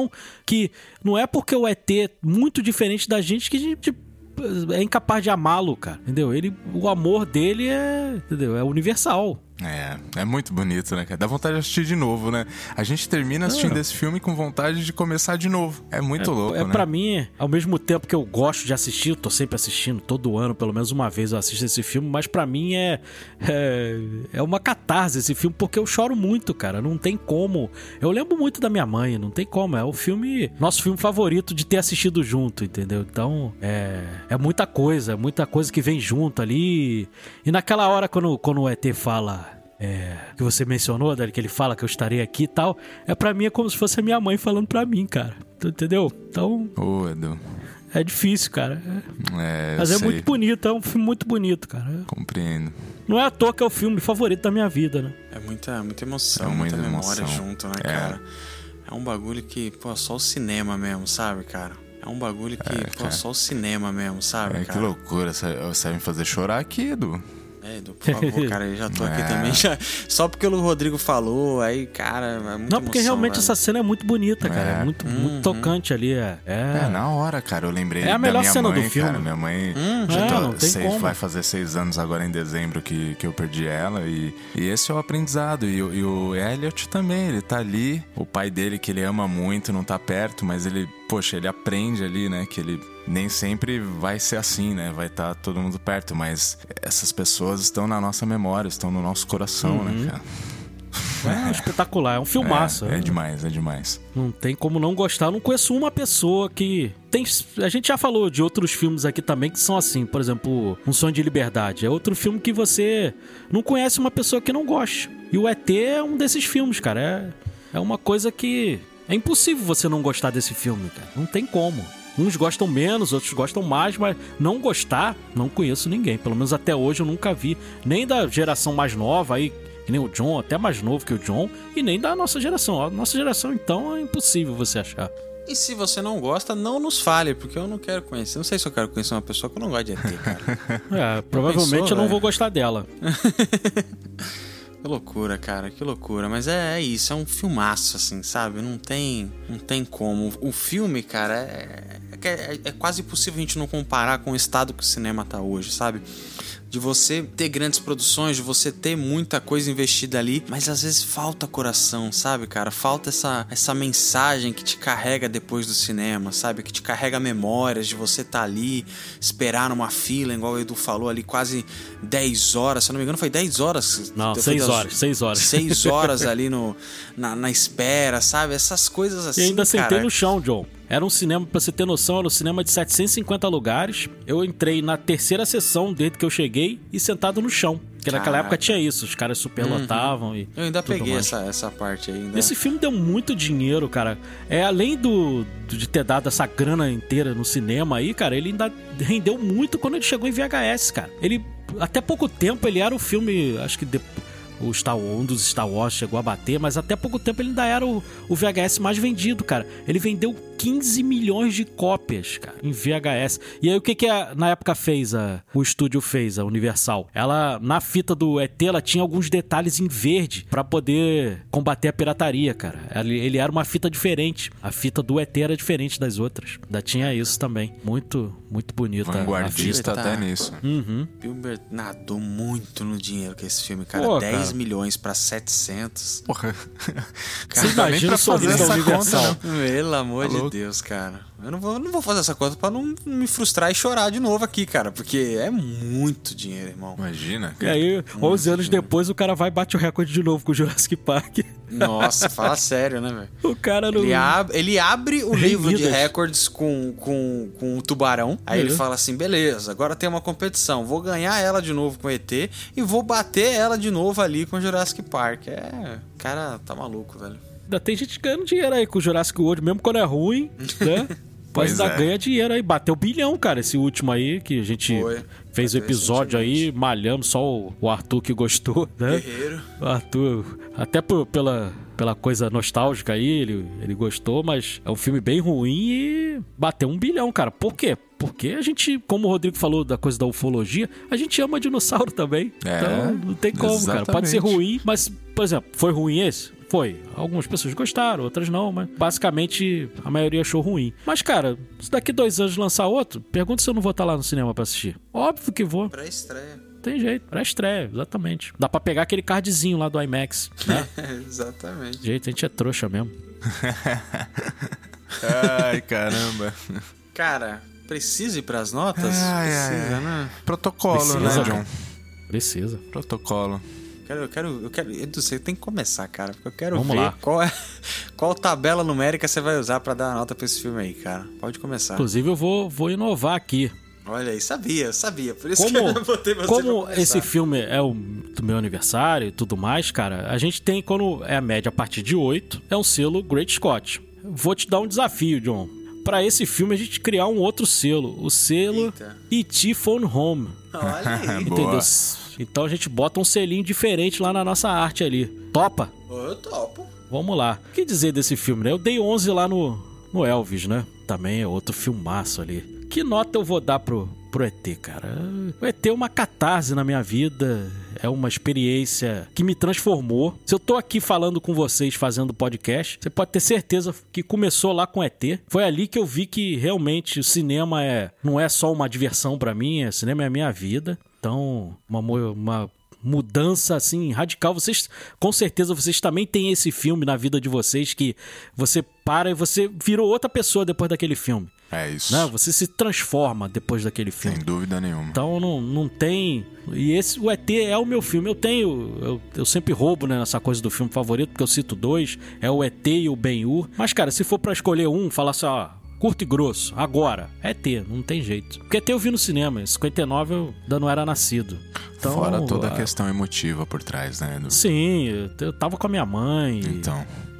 Que não é porque o ET é muito diferente da gente que a gente é incapaz de amá-lo, cara. Entendeu? Ele, o amor dele é, entendeu? É universal. É, é muito bonito, né, cara? Dá vontade de assistir de novo, né? A gente termina assistindo É. esse filme com vontade de começar de novo. É muito louco, É né? pra mim, ao mesmo tempo que eu gosto de assistir, eu tô sempre assistindo, todo ano, pelo menos uma vez eu assisto esse filme, mas pra mim é, é é uma catarse esse filme porque eu choro muito, cara, não tem como. Eu lembro muito da minha mãe, não tem como, é o filme, nosso filme favorito de ter assistido junto, entendeu? Então, é é muita coisa, é muita coisa que vem junto ali. E naquela hora quando quando o ET fala é, que você mencionou, Dani, que ele fala que eu estarei aqui e tal, é pra mim é como se fosse a minha mãe falando pra mim, cara. Entendeu? Então, Ô, Edu. é difícil, cara. É, Mas eu é sei, muito bonito, é um filme muito bonito, cara. Compreendo. Não é à toa que é o filme favorito da minha vida, né? É muita, muita emoção, É muita, muita memória emoção. junto, né, É. cara? É um bagulho que, pô, só o cinema mesmo, sabe, cara? É um bagulho que, pô, cara. só o cinema mesmo, sabe, É, que cara? loucura. Você você vai me fazer chorar aqui, Edu. É, Edu, por favor, cara, eu já tô aqui É. também. Já, só porque o Rodrigo falou, aí, cara, é muito Não, porque realmente essa cena é muito bonita, cara. É, É. muito, muito tocante ali. É, é. É, na hora, cara, eu lembrei É a da melhor minha cena do mãe, filme. cara. Minha mãe Hum, já é, tô- não tem sei, como. vai fazer seis anos agora em dezembro que, que eu perdi ela. E, e esse é o aprendizado. E, o- e o Elliot também, ele tá ali. O pai dele, que ele ama muito, não tá perto, mas ele, poxa, ele aprende ali, né? Que ele nem sempre vai ser assim, né? Vai estar todo mundo perto, mas essas pessoas estão na nossa memória, estão no nosso coração, Uhum. né, cara? É espetacular, é um filmaço. É, é né? demais, é demais. Não tem como não gostar. Eu não conheço uma pessoa que. Tem, a gente já falou de outros filmes aqui também que são assim. Por exemplo, Um Sonho de Liberdade. É outro filme que você não conhece uma pessoa que não goste. E o ET é um desses filmes, cara. É, é uma coisa que. É impossível você não gostar desse filme, cara. Não tem como. Uns gostam menos, outros gostam mais, mas não gostar, não conheço ninguém. Pelo menos até hoje eu nunca vi. Nem da geração mais nova aí, que nem o John, até mais novo que o John, e nem da nossa geração. A nossa geração, então, é impossível você achar. E se você não gosta, não nos fale, porque eu não quero conhecer. Não sei se eu quero conhecer uma pessoa que eu não gosto de ET, cara. É, provavelmente pensou, eu não vou gostar dela. Que loucura, cara, que loucura. Mas é, é isso, é um filmaço, assim, sabe? Não tem, não tem como. O filme, cara, é, é, é quase impossível a gente não comparar com o estado que o cinema tá hoje, sabe? De você ter grandes produções, de você ter muita coisa investida ali, mas às vezes falta coração, sabe, cara? Falta essa, essa mensagem que te carrega depois do cinema, sabe? Que te carrega memórias de você estar tá ali, esperar numa fila, igual o Edu falou ali, quase 10 horas, se eu não me engano foi 10 horas. Não, 6 horas, 6 horas. 6 horas ali no, na, na espera, sabe? Essas coisas assim, E ainda cara. sentei no chão, John. Era um cinema, pra você ter noção, era um cinema de 750 lugares. Eu entrei na terceira sessão desde que eu cheguei e sentado no chão. Porque naquela Caraca. época tinha isso, os caras superlotavam e. Eu ainda peguei mais. essa, essa parte aí. Ainda. Esse filme deu muito dinheiro, cara. É além do de ter dado essa grana inteira no cinema aí, cara, ele ainda rendeu muito quando ele chegou em VHS, cara. Ele até pouco tempo ele era o filme, acho que de- o Star Wars, um dos Star Wars chegou a bater, mas até pouco tempo ele ainda era o, o VHS mais vendido, cara. Ele vendeu 15 milhões de cópias, cara, em VHS. E aí o que que a- na época fez a, o estúdio fez, a Universal? Ela na fita do ET ela tinha alguns detalhes em verde pra poder combater a pirataria, cara. Ele, ele era uma fita diferente. A fita do ET era diferente das outras. Ainda tinha isso também. Muito, muito bonita. a fita. Vanguardista fita. até nisso. Uhum. Nadou muito no dinheiro com esse filme, cara. Pô, 10 cara. Milhões pra 700. Porra. Você dá nem imagina pra o sorriso da essa Universal. conta? Pelo amor Tá de. Deus, cara. Eu não vou, não vou fazer essa conta pra não me frustrar e chorar de novo aqui, cara. Porque é muito dinheiro, irmão. Imagina. E aí, 11 anos depois, o cara vai e bate o recorde de novo com o Jurassic Park. Nossa, fala sério, né, velho? O cara não. Ele, ab- ele abre o livro de recordes com, com, com o tubarão. Aí ele Uhum. fala assim: beleza, agora tem uma competição. Vou ganhar ela de novo com o ET e vou bater ela de novo ali com o Jurassic Park. É. Cara, tá maluco, velho. Ainda tem gente ganhando dinheiro aí com o Jurassic World, mesmo quando é ruim, né? Mas Pois ainda é. ganha dinheiro aí. Bateu bilhão, cara, esse último aí, que a gente Foi. fez o episódio aí, malhando só o, Arthur que gostou, né? Guerreiro. O Arthur, até por- pela, pela coisa nostálgica aí, ele, ele gostou, mas é um filme bem ruim e bateu um bilhão, cara. Por quê? Porque a gente, como o Rodrigo falou da coisa da ufologia, a gente ama dinossauro também. É, então não tem como, cara. Pode ser exatamente. ruim, mas, por exemplo, foi ruim esse? Foi. Algumas pessoas gostaram, outras não, mas basicamente a maioria achou ruim. Mas, cara, se daqui dois anos lançar outro, pergunta se eu não vou estar lá no cinema pra assistir. Óbvio que vou. Pra estreia. Tem jeito. Pra estreia, exatamente. Dá pra pegar aquele cardzinho lá do IMAX, né? Exatamente. Jeito, a gente é trouxa mesmo. Ai, caramba. Cara, precisa ir pras notas? Ai, precisa, ai. né? Protocolo, Precisa, né, cara. John? Precisa. Protocolo. Quero, eu quero, eu quero. Edu, você tem que começar, cara. Porque eu quero Vamos ver lá. qual é. Qual tabela numérica você vai usar pra dar a nota pra esse filme aí, cara. Pode começar. Inclusive, eu vou, vou inovar aqui. Olha aí, sabia, sabia. Por isso Como, que eu botei você como esse filme é o do meu aniversário e tudo mais, cara, a gente tem, quando é a média a partir de 8, é um selo Great Scott. Vou te dar um desafio, John. Pra esse filme, a gente criar um outro selo. O selo. E.T. Phone Home. Olha aí. Boa. Entendeu? Então a gente bota um selinho diferente lá na nossa arte ali. Topa? Eu topo. Vamos lá. O que dizer desse filme, né? Eu dei 11 lá no, no Elvis, né? Também é outro filmaço ali. Que nota eu vou dar pro, pro ET, cara? O ET é uma catarse na minha vida. É uma experiência que me transformou. Se eu tô aqui falando com vocês, fazendo podcast, você pode ter certeza que começou lá com ET. Foi ali que eu vi que realmente o cinema é não é só uma diversão pra mim, é cinema é a minha vida. Então, uma, uma mudança assim radical. Vocês, com certeza, vocês também têm esse filme na vida de vocês que você para e você virou outra pessoa depois daquele filme. É isso. Né? Você se transforma depois daquele filme. Sem dúvida nenhuma. Então não, não tem. E esse, o ET é o meu filme. Eu tenho. Eu, eu sempre roubo né, nessa coisa do filme favorito, porque eu cito dois: é o ET e o Ben-Hur. Mas, cara, se for pra escolher um, falar assim, ó. Curto e grosso, agora, é ET, não tem jeito. Porque ET eu vi no cinema, em 59 eu ainda não era nascido. Então, Fora toda a ah, questão emotiva por trás, né? Do... Sim, eu, eu tava com a minha mãe. Então. e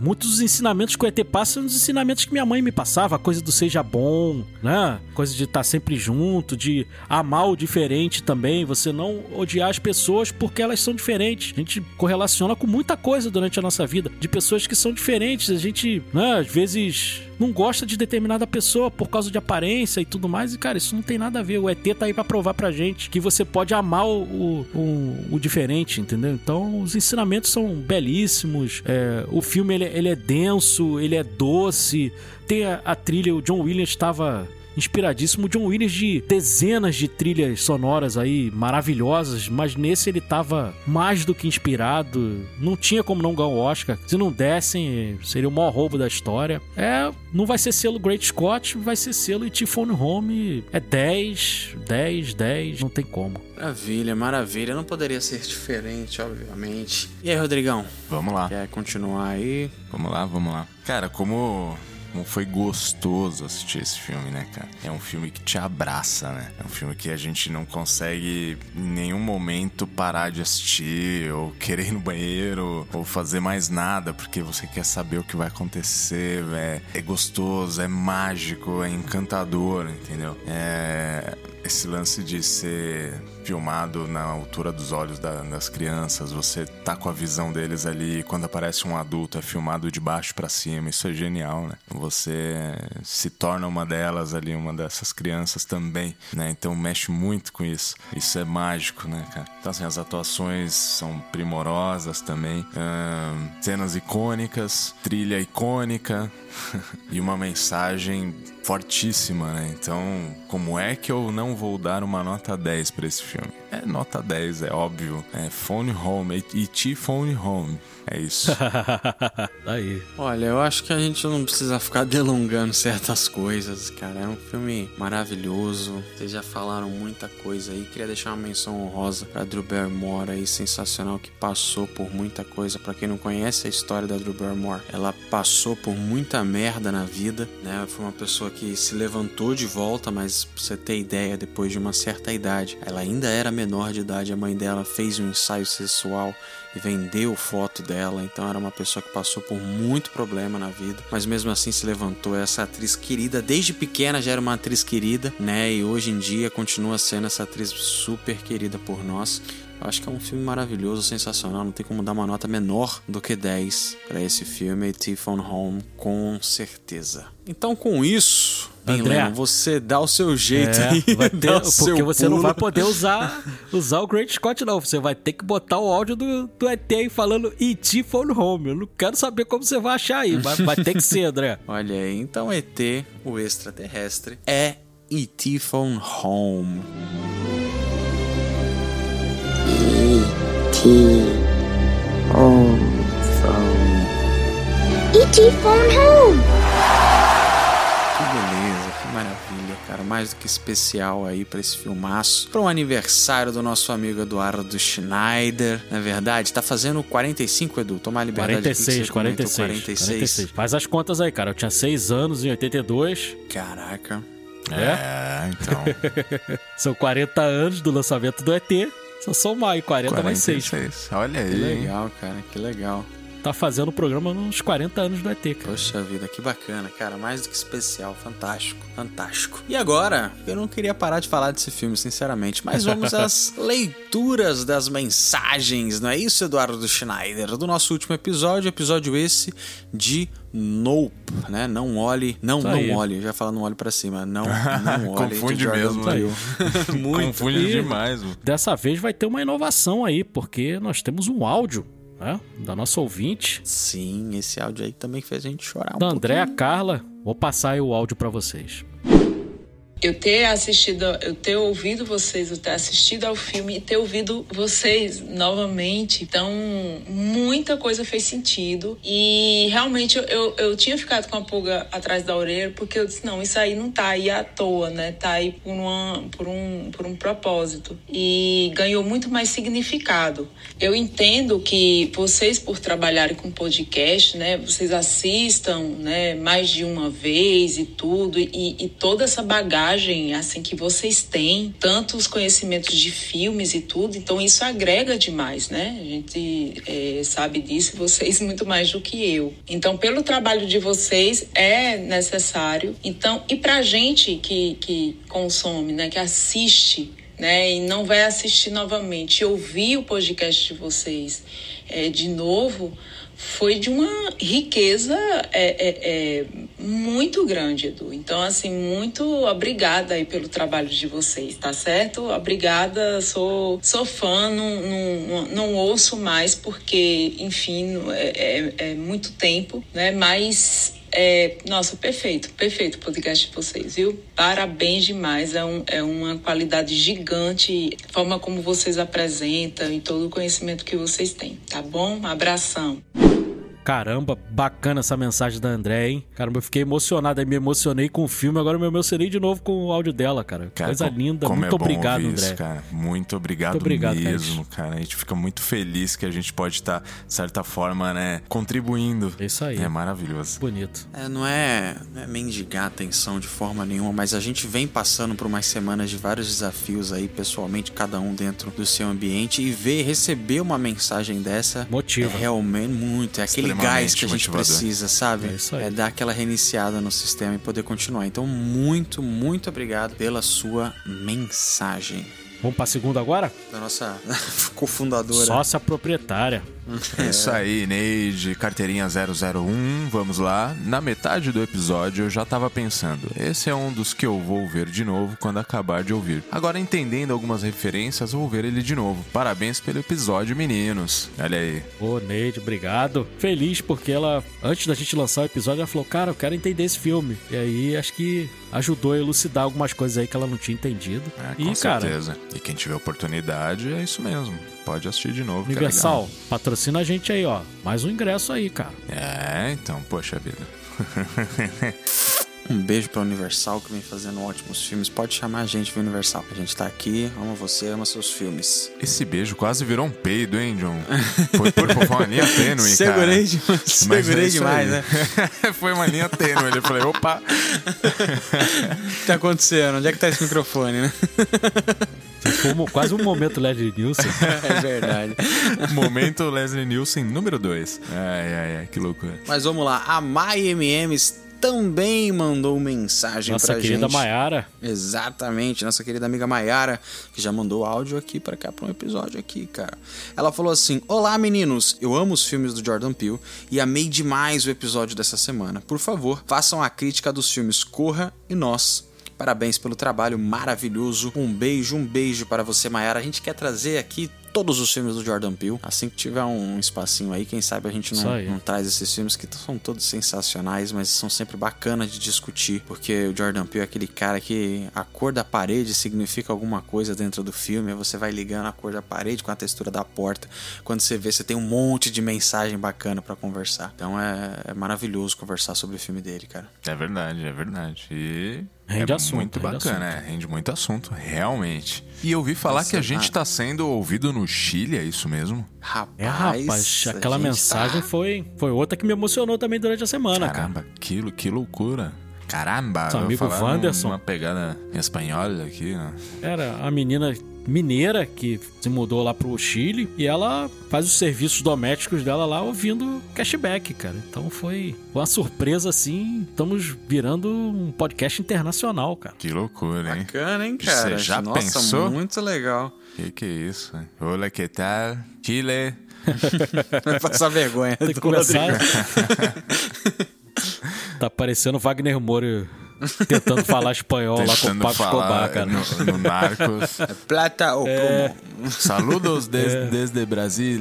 muitos dos ensinamentos que o ET passa são os ensinamentos que minha mãe me passava, a coisa do seja bom, né? Coisa de estar sempre junto, de amar o diferente também, você não odiar as pessoas porque elas são diferentes. A gente correlaciona com muita coisa durante a nossa vida, de pessoas que são diferentes. A gente, né, às vezes não gosta de determinada pessoa por causa de aparência e tudo mais. E, cara, isso não tem nada a ver. O ET tá aí pra provar pra gente que você pode amar o, o, o diferente, entendeu? Então, os ensinamentos são belíssimos. É, o filme, ele, ele é denso, ele é doce. Tem a, a trilha, o John Williams estava inspiradíssimo. John Williams de dezenas de trilhas sonoras aí maravilhosas, mas nesse ele tava mais do que inspirado. Não tinha como não ganhar o Oscar. Se não dessem, seria o maior roubo da história. É, não vai ser selo Great Scott, vai ser selo e Phone Home. É 10, 10, 10, não tem como. Maravilha, maravilha. Não poderia ser diferente, obviamente. E aí, Rodrigão? Vamos lá. Quer continuar aí? Vamos lá, vamos lá. Cara, como como foi gostoso assistir esse filme, né, cara? É um filme que te abraça, né? É um filme que a gente não consegue em nenhum momento parar de assistir, ou querer ir no banheiro, ou fazer mais nada, porque você quer saber o que vai acontecer. É, é gostoso, é mágico, é encantador, entendeu? É esse lance de ser filmado na altura dos olhos da, das crianças, você tá com a visão deles ali, quando aparece um adulto é filmado de baixo para cima, isso é genial, né? Você se torna uma delas ali, uma dessas crianças também, né? Então mexe muito com isso. Isso é mágico, né, cara? Então assim, as atuações são primorosas também, hum, cenas icônicas, trilha icônica e uma mensagem fortíssima, né? Então, como é que eu não vou dar uma nota 10 para esse filme? É nota 10, é óbvio. É Phone Home, E.T. Phone Home. É isso. Aí. Olha, eu acho que a gente não precisa ficar delongando certas coisas, cara. É um filme maravilhoso. Vocês já falaram muita coisa aí. Queria deixar uma menção honrosa pra Drew Barrymore aí, sensacional, que passou por muita coisa. Para quem não conhece a história da Drew Barrymore, ela passou por muita merda na vida, né? Foi uma pessoa que se levantou de volta, mas pra você ter ideia, depois de uma certa idade, ela ainda era menor de idade. A mãe dela fez um ensaio sexual e vendeu foto dela, então era uma pessoa que passou por muito problema na vida, mas mesmo assim se levantou. Essa atriz querida, desde pequena já era uma atriz querida, né? E hoje em dia continua sendo essa atriz super querida por nós. Eu acho que é um filme maravilhoso, sensacional. Não tem como dar uma nota menor do que 10 para esse filme, T-Phone Home, com certeza. Então, com isso, André, Lennon, você dá o seu jeito é, aí. Vai ter, porque você pulo. não vai poder usar, usar o Great Scott, não. Você vai ter que botar o áudio do, do ET aí falando E.T. Phone Home. Eu não quero saber como você vai achar aí, mas vai ter que ser, André. Olha aí, então ET, o extraterrestre, é E.T. Phone Home. E.T. Home Phone. E.T. Phone Home. Cara. Mais do que especial aí pra esse filmaço. Para o aniversário do nosso amigo Eduardo Schneider. Na verdade, tá fazendo 45, Edu? Tomar liberdade 46, aqui, 46, 46. 46. Faz as contas aí, cara. Eu tinha 6 anos em 82. Caraca. É, é então. São 40 anos do lançamento do ET. Só somar aí 40 46. mais 6. Olha aí. Que legal, cara, que legal. Tá fazendo o programa nos 40 anos do ET, cara. Poxa vida, que bacana, cara. Mais do que especial. Fantástico, fantástico. E agora, eu não queria parar de falar desse filme, sinceramente, mas vamos às leituras das mensagens, não é isso, Eduardo Schneider? Do nosso último episódio, episódio esse de Nope, né? Não olhe, não, Tá não aí. olhe. Já falo não olhe pra cima, não, não olhe. Confunde mesmo, né? Peele. Muito. Confunde E- demais, mano. Dessa vez vai ter uma inovação aí, porque nós temos um áudio, né? Da nossa ouvinte, Sim, esse áudio aí também fez a gente chorar um da Andréa. Carla. Vou passar aí o áudio pra vocês. Eu ter assistido, eu ter ouvido vocês, eu ter assistido ao filme e ter ouvido vocês novamente. Então, muita coisa fez sentido. E realmente eu, eu, eu tinha ficado com a pulga atrás da orelha, porque eu disse, não, isso aí não tá aí à toa, né? Tá aí por, uma, por, um, por um propósito. E ganhou muito mais significado. Eu entendo que vocês, por trabalharem com podcast, né? Vocês assistam, né? Mais de uma vez e tudo. E, e toda essa bagagem, assim, que vocês têm. Tanto os conhecimentos de filmes e tudo. Então, isso agrega demais, né? A gente eh, sabe disso, vocês muito mais do que eu. Então, pelo trabalho de vocês, é necessário. Então, e pra gente que, que consome, né? Que assiste né, e não vai assistir novamente, ouvir o podcast de vocês é, de novo, foi de uma riqueza é, é, é, muito grande, Edu. Então, assim, muito obrigada aí pelo trabalho de vocês, tá certo? Obrigada, sou, sou fã, não, não, não ouço mais porque, enfim, é, é, é muito tempo, né? Mas é, nossa, perfeito, perfeito o podcast de vocês, viu? Parabéns demais, é, um, é uma qualidade gigante, a forma como vocês apresentam e todo o conhecimento que vocês têm, tá bom? Abração. Caramba, bacana essa mensagem da André, hein? Caramba, eu fiquei emocionado, aí me emocionei com o filme, agora eu me emocionei de novo com o áudio dela, cara. Cara, Coisa co- linda, como muito é bom obrigado, ouvir André. isso, cara. Muito obrigado, Muito obrigado, mesmo, cara. A gente fica muito feliz que a gente pode estar, de certa forma, né, contribuindo. É isso aí. É maravilhoso. Bonito. É, não é, não é mendigar atenção de forma nenhuma, mas a gente vem passando por umas semanas de vários desafios aí, pessoalmente, cada um dentro do seu ambiente, e ver, receber uma mensagem dessa Motiva. é realmente muito. É aquele gás que a gente motivador. precisa, sabe? É isso aí. dar aquela reiniciada no sistema e poder continuar. Então, muito, muito obrigado pela sua mensagem. Vamos pra segunda agora? Da nossa cofundadora. Sócia proprietária. É isso aí, Neide, carteirinha 001, vamos lá. Na metade do episódio eu já tava pensando, esse é um dos que eu vou ver de novo quando acabar de ouvir. Agora, entendendo algumas referências, vou ver ele de novo. Parabéns pelo episódio, meninos. Olha aí. Ô, Neide, obrigado. Feliz porque ela, antes da gente lançar o episódio, ela falou: Cara, eu quero entender esse filme. E aí acho que ajudou a elucidar algumas coisas aí que ela não tinha entendido. É, e, com cara, certeza. E quem tiver oportunidade, é isso mesmo. Pode assistir de novo. é Universal, patrocina a gente aí, ó. Mais um ingresso aí, cara. É, então, poxa vida. Um beijo pra Universal que vem fazendo ótimos filmes. Pode chamar a gente pro Universal. A gente tá aqui, ama você, ama seus filmes. Esse beijo quase virou um peido, hein, John? Foi por foi uma linha tênue, cara. Segurei demais, Mas segurei é demais, né? Foi uma linha tênue. Eu falei, opa. O que tá acontecendo? Onde é que tá esse microfone, né? Foi quase um momento Leslie Nielsen. É verdade. Momento Leslie Nielsen número 2. Ai, ai, ai, que loucura. Mas vamos lá, a MyMMs também mandou mensagem Nossa pra querida gente. Maiara. Exatamente, nossa querida amiga Maiara, que já mandou áudio aqui pra cá pra um episódio aqui, cara. Ela falou assim: Olá meninos, eu amo os filmes do Jordan Peele e amei demais o episódio dessa semana. Por favor, façam a crítica dos filmes Corra e Nós. Parabéns pelo trabalho maravilhoso. Um beijo, um beijo para você, Maiara. A gente quer trazer aqui todos os filmes do Jordan Peele. Assim que tiver um espacinho aí, quem sabe a gente não, não traz esses filmes que são todos sensacionais, mas são sempre bacanas de discutir, porque o Jordan Peele é aquele cara que a cor da parede significa alguma coisa dentro do filme, você vai ligando a cor da parede com a textura da porta. Quando você vê, você tem um monte de mensagem bacana pra conversar. Então é, é maravilhoso conversar sobre o filme dele, cara. É verdade, é verdade. E Rende é assunto, muito rende bacana, assunto. é, rende muito assunto, realmente. E eu ouvi falar Nossa, que a gente cara. tá sendo ouvido no Chile, é isso mesmo? Rapaz, É, rapaz, aquela mensagem tá- foi, foi outra que me emocionou também durante a semana, cara. Caramba, que, que loucura. Caramba, Seu amigo Wanderson. uma pegada espanhola aqui, né? Era a menina mineira que se mudou lá pro Chile e ela faz os serviços domésticos dela lá ouvindo cashback, cara. Então foi uma surpresa assim. Estamos virando um podcast internacional, cara. Que loucura, hein? Bacana, hein, cara? Você já Nossa, pensou? muito legal. Que que é isso? hein? Olá, que tal? Chile. Vai passar vergonha. Tem que começar. Tá parecendo Wagner Moura tentando falar espanhol lá com o Tentando Pablo Escobar, cara. no, no Narcos. Plata ou É. Saludos des- desde Brasil.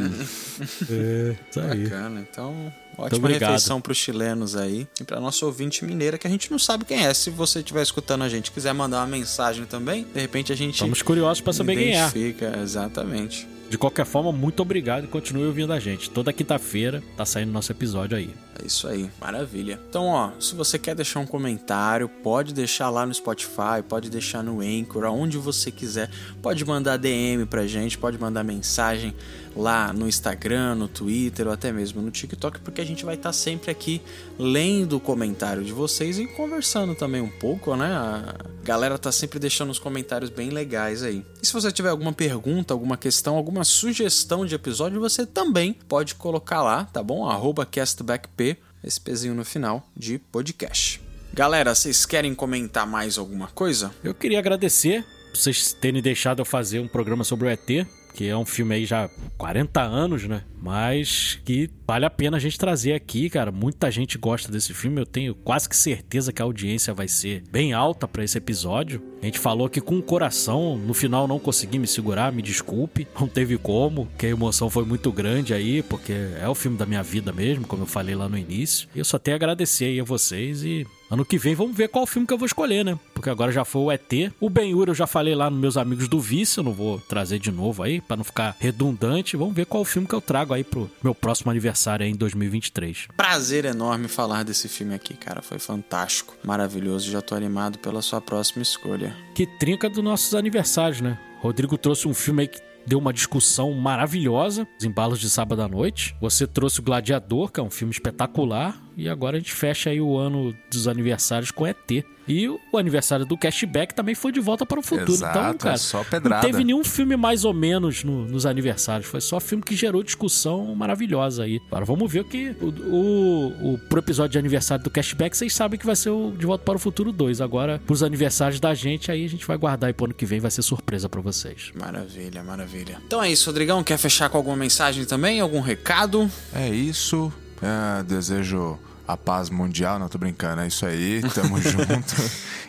É, isso aí. Bacana, então ótima obrigado. refeição para os chilenos aí e para nossa ouvinte mineira que a gente não sabe quem é. Se você estiver escutando a gente, quiser mandar uma mensagem também, de repente a gente Estamos curiosos pra saber quem é. exatamente. De qualquer forma, muito obrigado e continue ouvindo a gente. Toda quinta-feira tá saindo nosso episódio aí. É isso aí, maravilha. Então, ó, se você quer deixar um comentário, pode deixar lá no Spotify, pode deixar no Anchor, aonde você quiser. Pode mandar DM pra gente, pode mandar mensagem lá no Instagram, no Twitter ou até mesmo no TikTok, porque a gente vai estar sempre aqui lendo o comentário de vocês e conversando também um pouco, né? A galera tá sempre deixando uns comentários bem legais aí. E se você tiver alguma pergunta, alguma questão, alguma sugestão de episódio, você também pode colocar lá, tá bom? Arroba castbackp, esse pezinho no final de podcast. Galera, vocês querem comentar mais alguma coisa? Eu queria agradecer vocês terem deixado eu fazer um programa sobre o ET, que é um filme aí já 40 anos, né? Mas que vale a pena a gente trazer aqui, cara. Muita gente gosta desse filme. Eu tenho quase que certeza que a audiência vai ser bem alta para esse episódio. A gente falou aqui com o coração. No final não consegui me segurar, me desculpe. Não teve como, que a emoção foi muito grande aí, porque é o filme da minha vida mesmo, como eu falei lá no início. E eu só tenho a agradecer aí a vocês e Ano que vem vamos ver qual filme que eu vou escolher, né? Porque agora já foi o ET. O Ben-Hur eu já falei lá nos meus amigos do Vício, eu não vou trazer de novo aí, para não ficar redundante. Vamos ver qual filme que eu trago aí pro meu próximo aniversário em 2023. Prazer enorme falar desse filme aqui, cara. Foi fantástico, maravilhoso. Já tô animado pela sua próxima escolha. Que trinca dos nossos aniversários, né? Rodrigo trouxe um filme aí que deu uma discussão maravilhosa, Os Embalos de Sábado à Noite. Você trouxe o Gladiador, que é um filme espetacular. E agora a gente fecha aí o ano dos aniversários com ET. E o aniversário do Cashback também foi de volta para o futuro. Exato, então, cara, é só pedrada. não teve nenhum filme mais ou menos no- nos aniversários. Foi só filme que gerou discussão maravilhosa aí. Agora vamos ver o que. O, o, o, pro episódio de aniversário do Cashback, vocês sabem que vai ser o De Volta para o Futuro 2. Agora, pros aniversários da gente, aí a gente vai guardar aí pro ano que vem, vai ser surpresa para vocês. Maravilha, maravilha. Então é isso, Rodrigão. Quer fechar com alguma mensagem também? Algum recado? É isso. É, desejo a paz mundial. Não tô brincando, é isso aí. Tamo junto.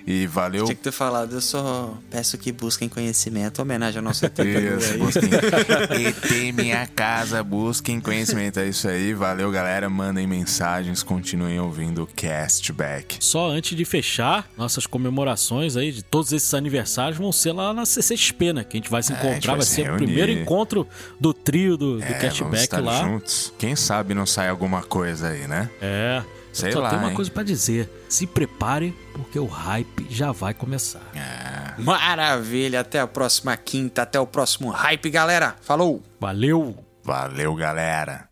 E valeu. Tinha que ter falado, eu só peço que busquem conhecimento, homenagem ao nosso ET. Isso, busquem. ET minha casa, busquem conhecimento. É isso aí. Valeu, galera. Mandem mensagens, continuem ouvindo o Castback. Só antes de fechar, nossas comemorações aí de todos esses aniversários vão ser lá na CCXP, né? Que a gente vai se É, encontrar, vai vai se ser o primeiro encontro do trio do, do É, estar lá. juntos. Quem sabe não sai alguma coisa aí, né? É. Sei Só lá, tem uma hein? coisa pra dizer. Se prepare, porque o hype já vai começar. Maravilha, até a próxima quinta, até o próximo hype, galera. Falou! Valeu! Valeu, galera.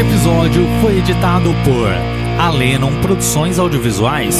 Este episódio foi editado por Alenon Produções Audiovisuais.